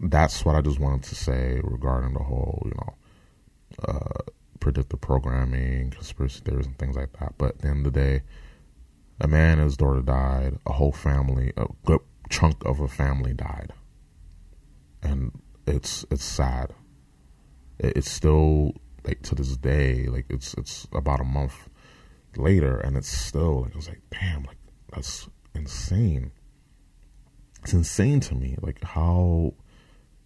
that's what I just wanted to say regarding the whole, you know, uh, predictive programming, conspiracy theories, and things like that. But at the end of the day, a man and his daughter died. A whole family, a good chunk of a family died, and it's it's sad. It's still like to this day, like it's it's about a month later, and it's still like I was like, damn, like that's insane it's insane to me like how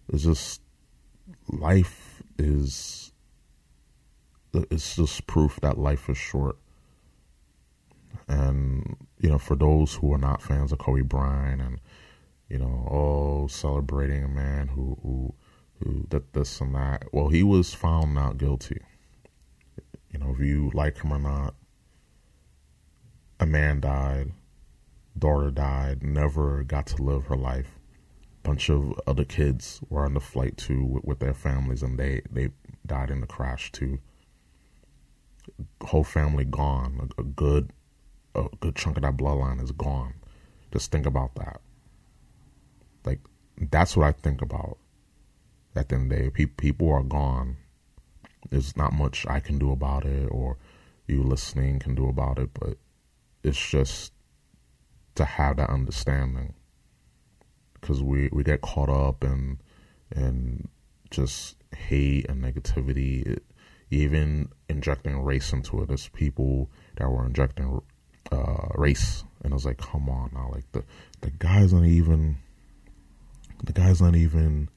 it's just life is it's just proof that life is short and you know for those who are not fans of kobe bryant and you know oh celebrating a man who who who did this and that well he was found not guilty you know if you like him or not a man died daughter died, never got to live her life. Bunch of other kids were on the flight too with, with their families, and they they died in the crash too. Whole family gone. A, a good a good chunk of that bloodline is gone. Just think about that. Like that's what I think about. At the end of the day, pe- people are gone. There's not much I can do about it, or you listening can do about it. But it's just to have that understanding because we we get caught up in in just hate and negativity it, even injecting race into it. There's people that were injecting uh, race and I was like come on now like the the guy's not even the guy's not even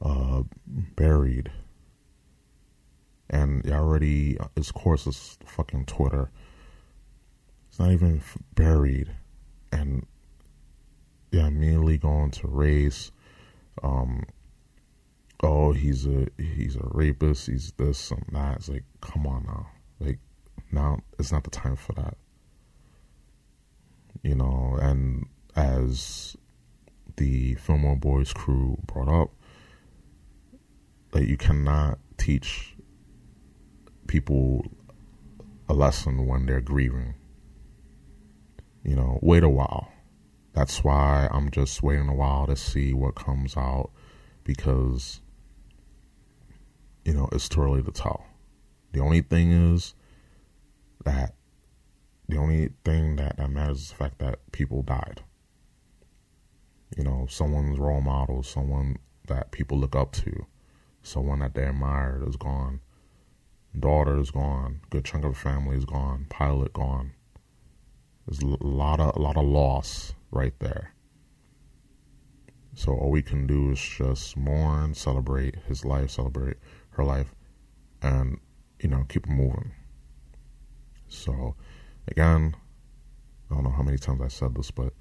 uh, buried. And already his course is fucking Twitter. It's not even buried, and yeah, immediately going to race. Um, oh, he's a he's a rapist. He's this and that. It's like, come on now, like now it's not the time for that. You know, and as the Fillmore Boys crew brought up, like you cannot teach people a lesson when they're grieving. You know, wait a while. That's why I'm just waiting a while to see what comes out because, you know, it's too early to tell. The only thing is that the only thing that, that matters is the fact that people died. You know, someone's role model, someone that people look up to, someone that they admired is gone. Daughter is gone. Good chunk of the family is gone. Pilot gone. There's a lot of a lot of loss right there. So all we can do is just mourn, celebrate his life, celebrate her life, and you know keep moving. So again, I don't know how many times I said this, but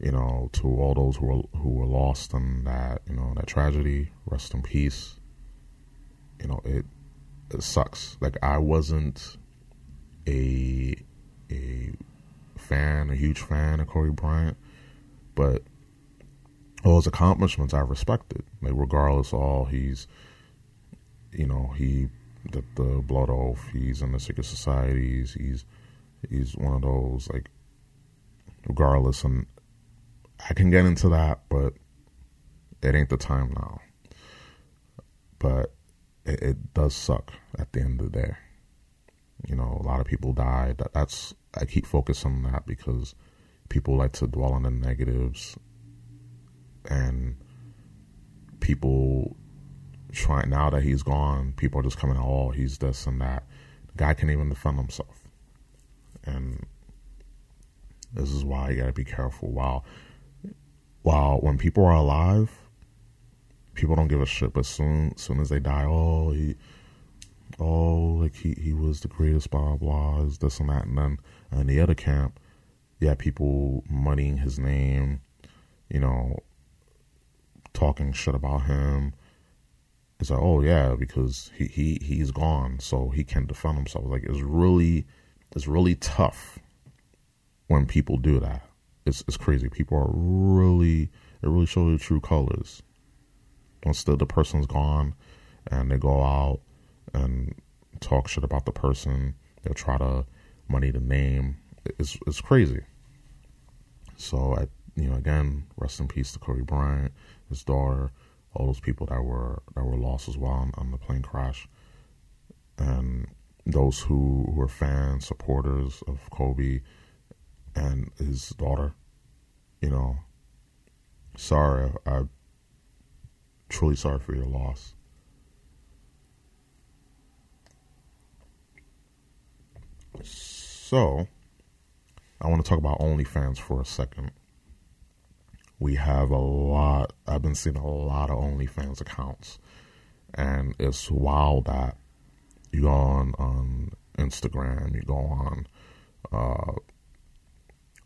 you know, to all those who were who were lost in that you know that tragedy, rest in peace. You know, it it sucks. Like I wasn't a a fan, a huge fan of Kobe Bryant, but all his accomplishments I respected. Like regardless all he's you know, he did the blood oath, he's in the secret societies, he's he's one of those like regardless and I can get into that, but it ain't the time now. But it, it does suck at the end of the day. You know, a lot of people died. That, that's I keep focusing on that because people like to dwell on the negatives, and people try now that he's gone. People are just coming, oh, he's this and that. The guy can't even defend himself, and this is why you got to be careful. While while when people are alive, people don't give a shit. But soon, soon as they die, oh, he, oh, like he, he was the greatest, blah, blah, is this and that. And then in the other camp, yeah, people muddying his name, you know, talking shit about him. It's like, oh yeah, because he, he he's gone, so he can't defend himself. Like it's really it's really tough when people do that it's it's crazy. People are really it really shows their true colors. Once the, the person's gone and they go out and talk shit about the person, they'll try to money the name. It's it's crazy. So I you know again, rest in peace to Kobe Bryant, his daughter, all those people that were that were lost as well on, on the plane crash, and those who were fans, supporters of Kobe and his daughter. You know, sorry, I, am truly sorry for your loss. So, I want to talk about OnlyFans for a second. We have a lot, I've been seeing a lot of OnlyFans accounts, and it's wild that you go on, on Instagram, you go on uh,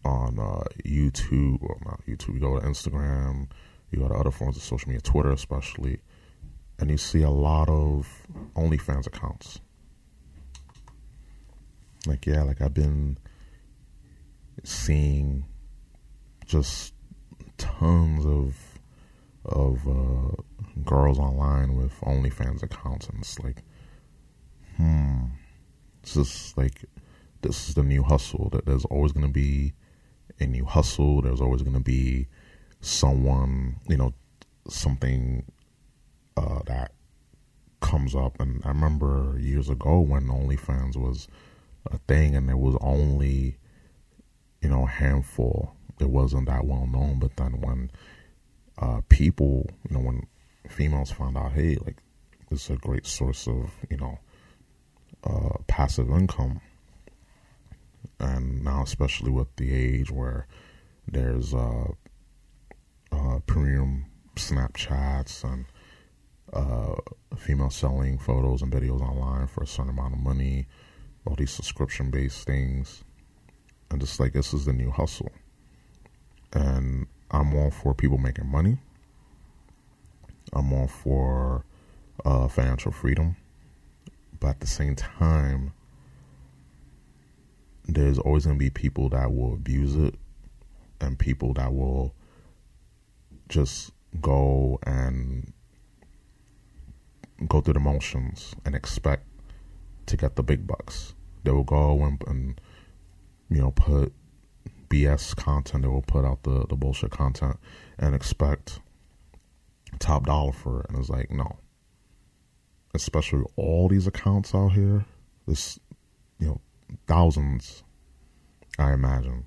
on uh, YouTube, not YouTube, you go to Instagram, you go to other forms of social media, Twitter especially, and you see a lot of OnlyFans accounts. Like, yeah, like I've been seeing just tons of of uh, girls online with OnlyFans accounts, and it's like, hmm, it's just like this is the new hustle. That there's always going to be and you hustle, there's always going to be someone, you know, something uh, that comes up. And I remember years ago when OnlyFans was a thing and there was only, you know, a handful. It wasn't that well known. But then when uh, people, you know, when females found out, hey, like, this is a great source of, you know, uh, passive income and now especially with the age where there's uh, uh, premium Snapchats and uh, female selling photos and videos online for a certain amount of money, all these subscription based things. and just like this is the new hustle. And I'm all for people making money. I'm all for uh, financial freedom, but at the same time, there's always going to be people that will abuse it and people that will just go and go through the motions and expect to get the big bucks. They will go and, and you know put BS content. They will put out the the bullshit content and expect top dollar for it. And it's like no. Especially all these accounts out here, this you know thousands, I imagine.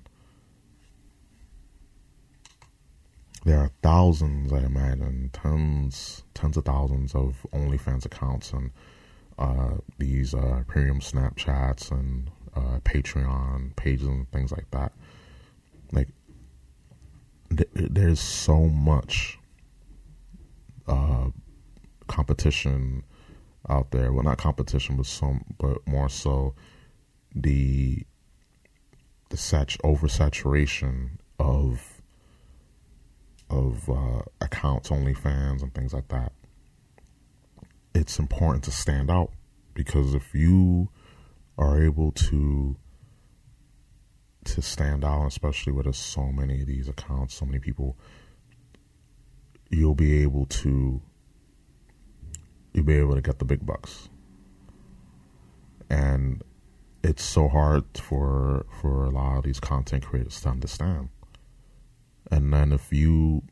There are thousands, I imagine, tons, tens of thousands of OnlyFans accounts and uh, these uh, premium Snapchats and uh, Patreon pages and things like that. Like, th- there's so much uh, competition out there. Well, not competition, but some, but more so the the sat- oversaturation of of uh, accounts, OnlyFans, and things like that. It's important to stand out because if you are able to to stand out, especially with so many of these accounts, so many people, you'll be able to you'll be able to get the big bucks. And it's so hard for for a lot of these content creators to understand. And then if you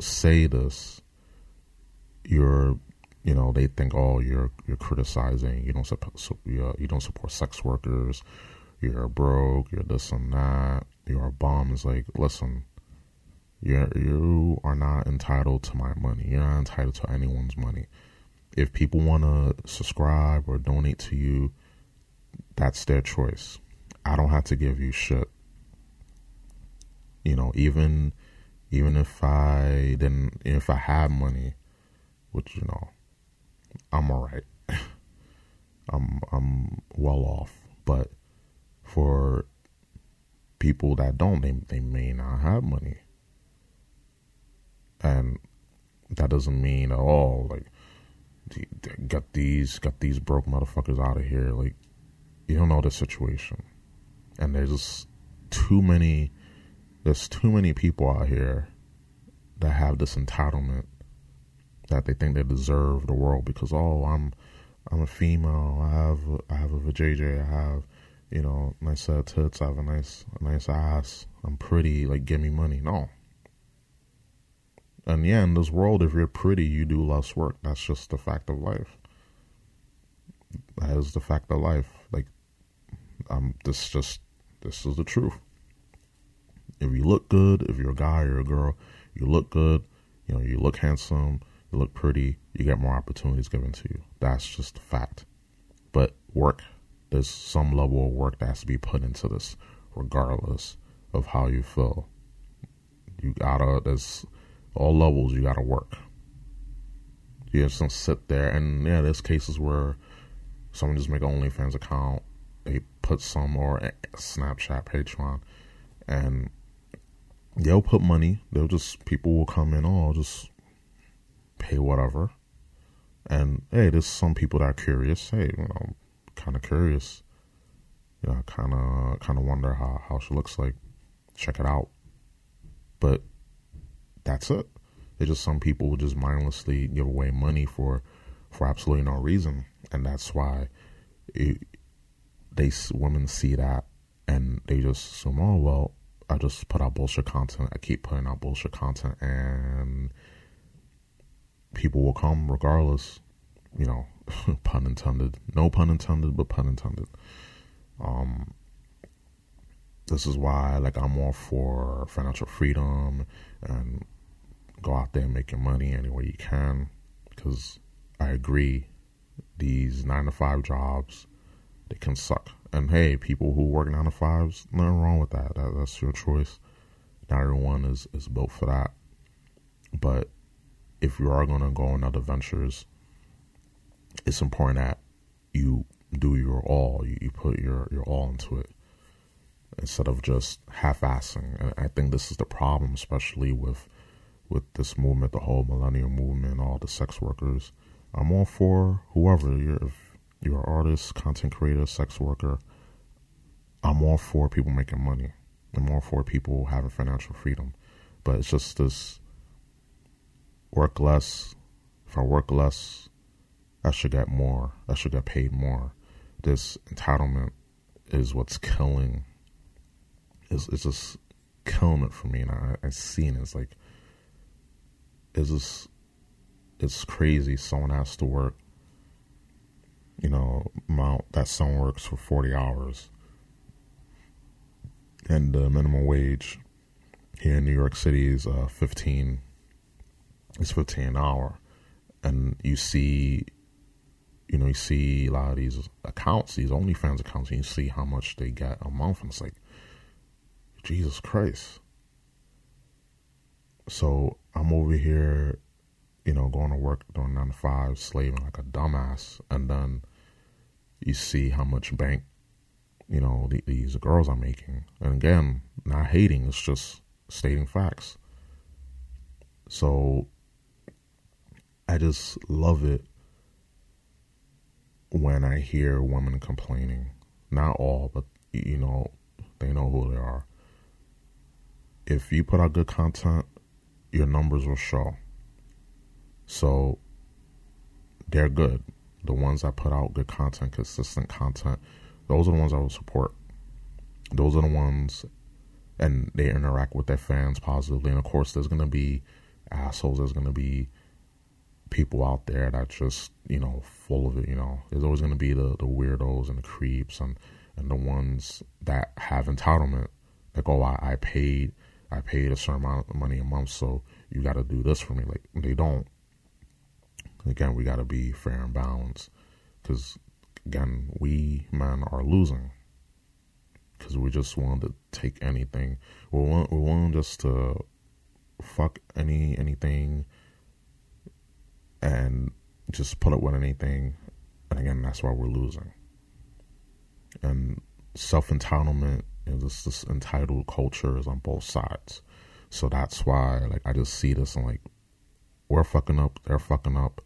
say this, you're you know they think oh you're you're criticizing you don't support you don't support sex workers you're broke you're this and that you're a bum it's like listen you you are not entitled to my money. You're not entitled to anyone's money. If people want to subscribe or donate to you that's their choice. I don't have to give you shit. You know even even if i didn't if i had money which you know I'm all right. (laughs) I'm I'm well off, but for people that don't, they they may not have money, and that doesn't mean at all like get these got these broke motherfuckers out of here. Like you don't know the situation, and there's too many. There's too many people out here that have this entitlement that they think they deserve the world because oh I'm I'm a female I have I have a vajayjay I have you know nice uh, tits I have a nice a nice ass. I'm pretty like give me money. No. And yeah in this world if you're pretty you do less work. That's just the fact of life. That is the fact of life. Like um this just this is the truth. If you look good if you're a guy or a girl you look good you know you look handsome you look pretty, you get more opportunities given to you. That's just a fact. But work, there's some level of work that has to be put into this, regardless of how you feel. You gotta, there's all levels, you gotta work. You just don't sit there, and yeah, there's cases where someone just make an OnlyFans account, they put some or Snapchat, Patreon, and they'll put money. They'll just people will come in. Oh, just pay whatever. And hey, there's some people that are curious. Hey, you know, kind of curious. You know, kind of kind of wonder how how she looks like. Check it out. But that's it. It's just some people will just mindlessly give away money for for absolutely no reason, and that's why it, they women see that and they just assume, oh well, I just put out bullshit content. I keep putting out bullshit content, and people will come regardless. You know, (laughs) pun intended. No pun intended, but pun intended. Um, this is why, like, I'm all for financial freedom and go out there and make your money any way you can. Because I agree, these nine to five jobs, they can suck. And hey, people who work nine to fives, nothing wrong with that. that that's your choice. Not everyone is, is built for that. But if you are going to go on other ventures, it's important that you do your all. You, you put your, your all into it. instead of just half-assing. And I think this is the problem, especially with with this movement, the whole millennial movement, all the sex workers. I'm all for whoever you're. If you're an artist, content creator, sex worker, I'm all for people making money. I'm all for people having financial freedom. But it's just this work less. If I work less, I should get more. I should get paid more. This entitlement is what's killing. Is it's just killing it for me, and I, I seen it. It's like it's just it's crazy. Someone has to work. You know, amount that someone works for forty hours, and the minimum wage here in New York City is uh, fifteen. It's fifteen an hour, and you see you know, you see a lot of these accounts, these OnlyFans accounts, and you see how much they get a month, and it's like, Jesus Christ. So I'm over here, you know, going to work doing nine to five, slaving like a dumbass, and then you see how much bank, you know, the, these girls are making. And again, not hating, it's just stating facts. So I just love it when I hear women complaining. Not all, but you know, they know who they are. If you put out good content, your numbers will show. So they're good. The ones that put out good content, consistent content, those are the ones I will support. Those are the ones, and they interact with their fans positively. And of course, there's going to be assholes. There's going to be people out there that just you know full of it. You know, there's always going to be the the weirdos and the creeps and and the ones that have entitlement. Like, oh, I, I paid I paid a certain amount of money a month, so you got to do this for me. Like they don't. Again, we got to be fair and balanced, because again, we men are losing because we just want to take anything. We want we want just to fuck any anything and just put up with anything. And again, that's why we're losing. And self entitlement and this, this entitled culture is on both sides. So that's why, like, I just see this and like, we're fucking up, they're fucking up.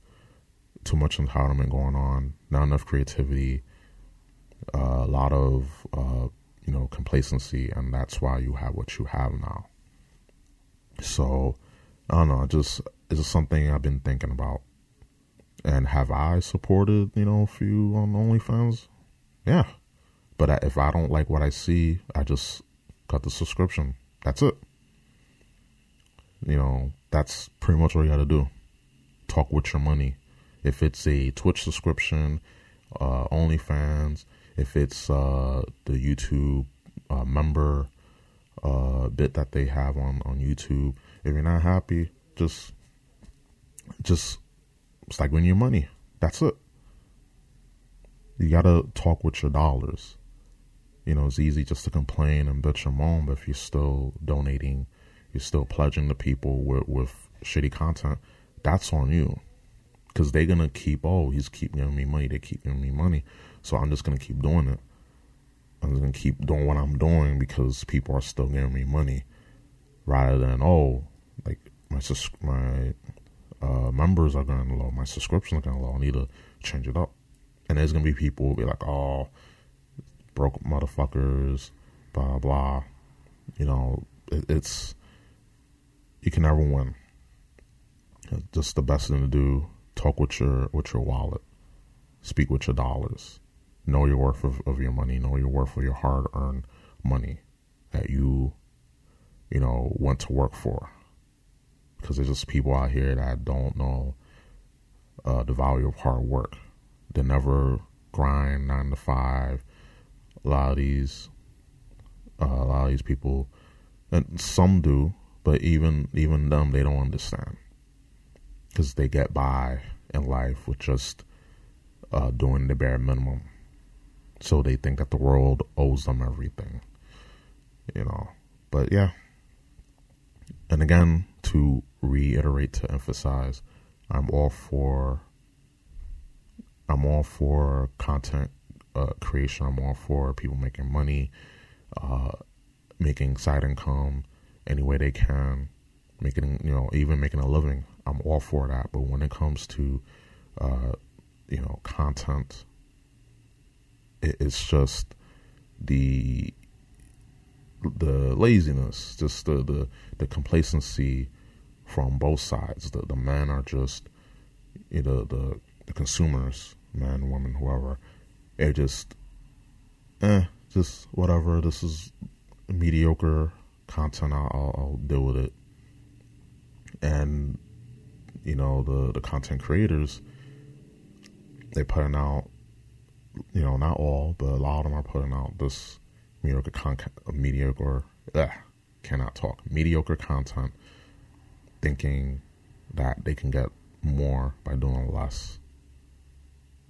Too much entitlement going on, not enough creativity, uh, a lot of, uh, you know, complacency, and that's why you have what you have now. So, I don't know, just just something I've been thinking about. And have I supported, you know, a few on OnlyFans? Yeah. But if I don't like what I see, I just cut the subscription. That's it. You know, that's pretty much what you got to do. Talk with your money. If it's a Twitch subscription, uh, OnlyFans, if it's uh, the YouTube uh, member uh, bit that they have on, on YouTube, if you're not happy, just just it's like winning your money. That's it. You gotta talk with your dollars. You know, it's easy just to complain and bitch and moan, but if you're still donating, you're still pledging to people with, with shitty content, that's on you. Because they're gonna keep, oh, he's keep giving me money, they keep giving me money. So I'm just gonna keep doing it. I'm just gonna keep doing what I'm doing because people are still giving me money. Rather than, oh, like my my uh, members are going low, my subscriptions are going low. I need to change it up. And there's gonna be people who be like, oh, broke motherfuckers, blah blah. You know, it, it's you can never win. Just the best thing to do: talk with your with your wallet, speak with your dollars, know your worth of, of your money, know your worth of your hard earned money that you, you know, went to work for because there's just people out here that don't know uh, the value of hard work. They never grind nine to five. A lot of these, uh, a lot of these people, and some do, but even even them, they don't understand because they get by in life with just uh, doing the bare minimum. So they think that the world owes them everything, you know. But yeah, and again, to reiterate to emphasize I'm all for I'm all for content uh, creation. I'm all for people making money. uh, making side income any way they can, making you know even making a living. I'm all for that. But when it comes to uh, you know content, it, it's just the the laziness, just the the, the complacency from both sides. The the men are just you know, the the consumers, men, women, whoever, they're just eh, just whatever. This is mediocre content. I'll, I'll, deal with it. And you know the the content creators, they putting out, you know, not all, but a lot of them are putting out this mediocre content, mediocre. Ugh, cannot talk. Mediocre content, thinking that they can get more by doing less.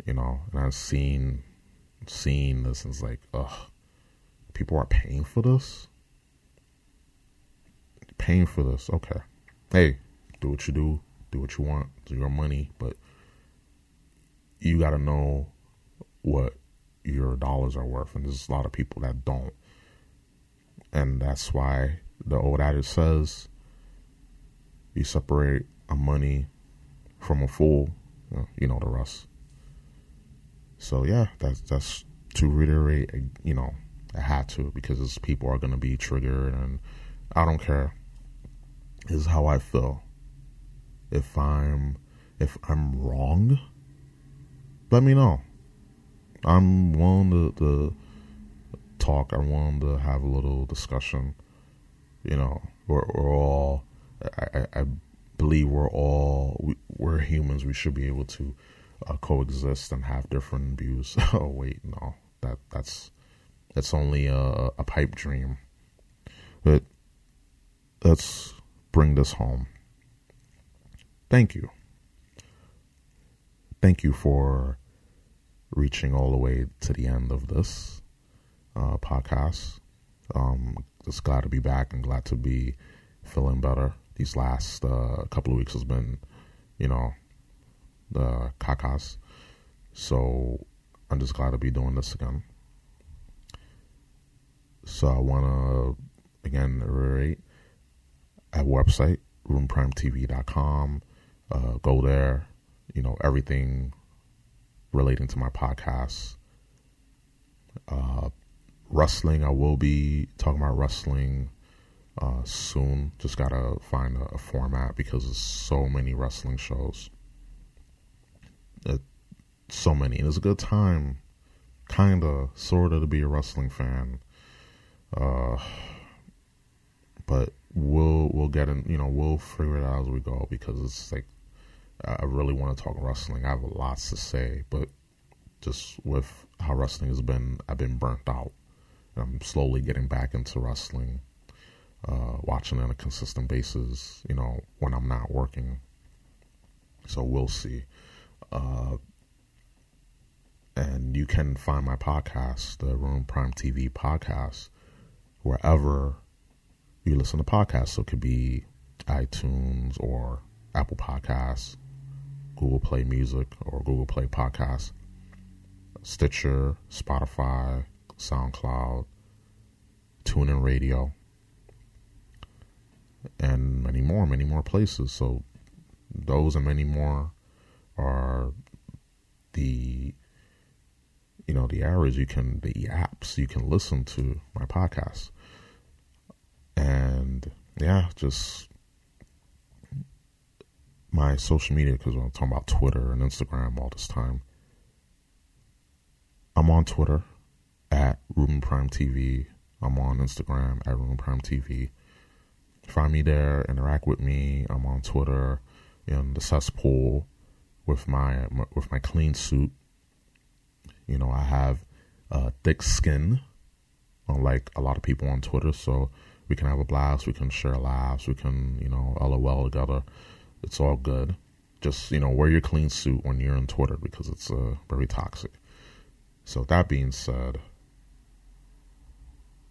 You know, and I've seen seen this and it's like, ugh, people are paying for this. Paying for this, okay. Hey, do what you do, do what you want, do your money, but you gotta know what your dollars are worth, and there's a lot of people that don't. And that's why the old adage says you separate a money from a fool, uh, you know the rest. So yeah, that's that's to reiterate. Uh, you know, I had to because people are gonna be triggered, and I don't care. This is how I feel. If I'm if I'm wrong, let me know. I'm willing to, to talk. I'm willing to have a little discussion. You know, we're, we're all. I, I believe we're all we, we're humans. We should be able to uh, coexist and have different views. (laughs) oh wait, no, that that's that's only a, a pipe dream. But let's bring this home. Thank you. Thank you for reaching all the way to the end of this uh, podcast. Um, just glad to be back and glad to be feeling better these last uh, couple of weeks has been, you know, the kakas. So I'm just glad to be doing this again. So I want to again reiterate at website roomprimetv.com. Uh, go there. You know everything relating to my podcast. Uh, wrestling. I will be talking about wrestling uh, soon. Just gotta find a, a, format because there's so many wrestling shows. It, so many, and it's a good time, kinda, sorta, to be a wrestling fan. Uh, but we'll we'll get in. You know, we'll figure it out as we go because it's like I really want to talk wrestling. I have lots to say, but just with how wrestling has been, I've been burnt out. I'm slowly getting back into wrestling uh, watching on a consistent basis, you know, when I'm not working. So we'll see. Uh, and you can find my podcast, the Room Prime TV podcast, wherever you listen to podcasts. So it could be iTunes or Apple Podcasts, Google Play Music or Google Play Podcasts, Stitcher, Spotify, SoundCloud, TuneIn Radio and many more, many more places. So those and many more are the you know the areas you can the apps you can listen to my podcast. And yeah just my social media because i'm talking about twitter and instagram all this time. I'm on twitter at ruben prime tv i'm on instagram at ruben prime tv Find me there, interact with me. I'm on Twitter in the cesspool with my, with my clean suit. You know, I have uh, thick skin, unlike a lot of people on Twitter. So we can have a blast. We can share laughs. We can, you know, LOL together. It's all good. Just you know, wear your clean suit when you're on Twitter because it's uh, very toxic. So that being said,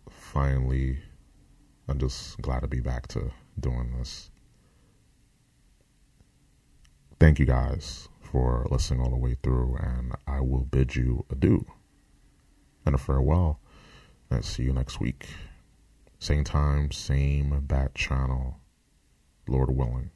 finally I'm just glad to be back to doing this. Thank you guys for listening all the way through, and I will bid you adieu and a farewell Let's see you next week. Same time, same bat channel. Lord willing.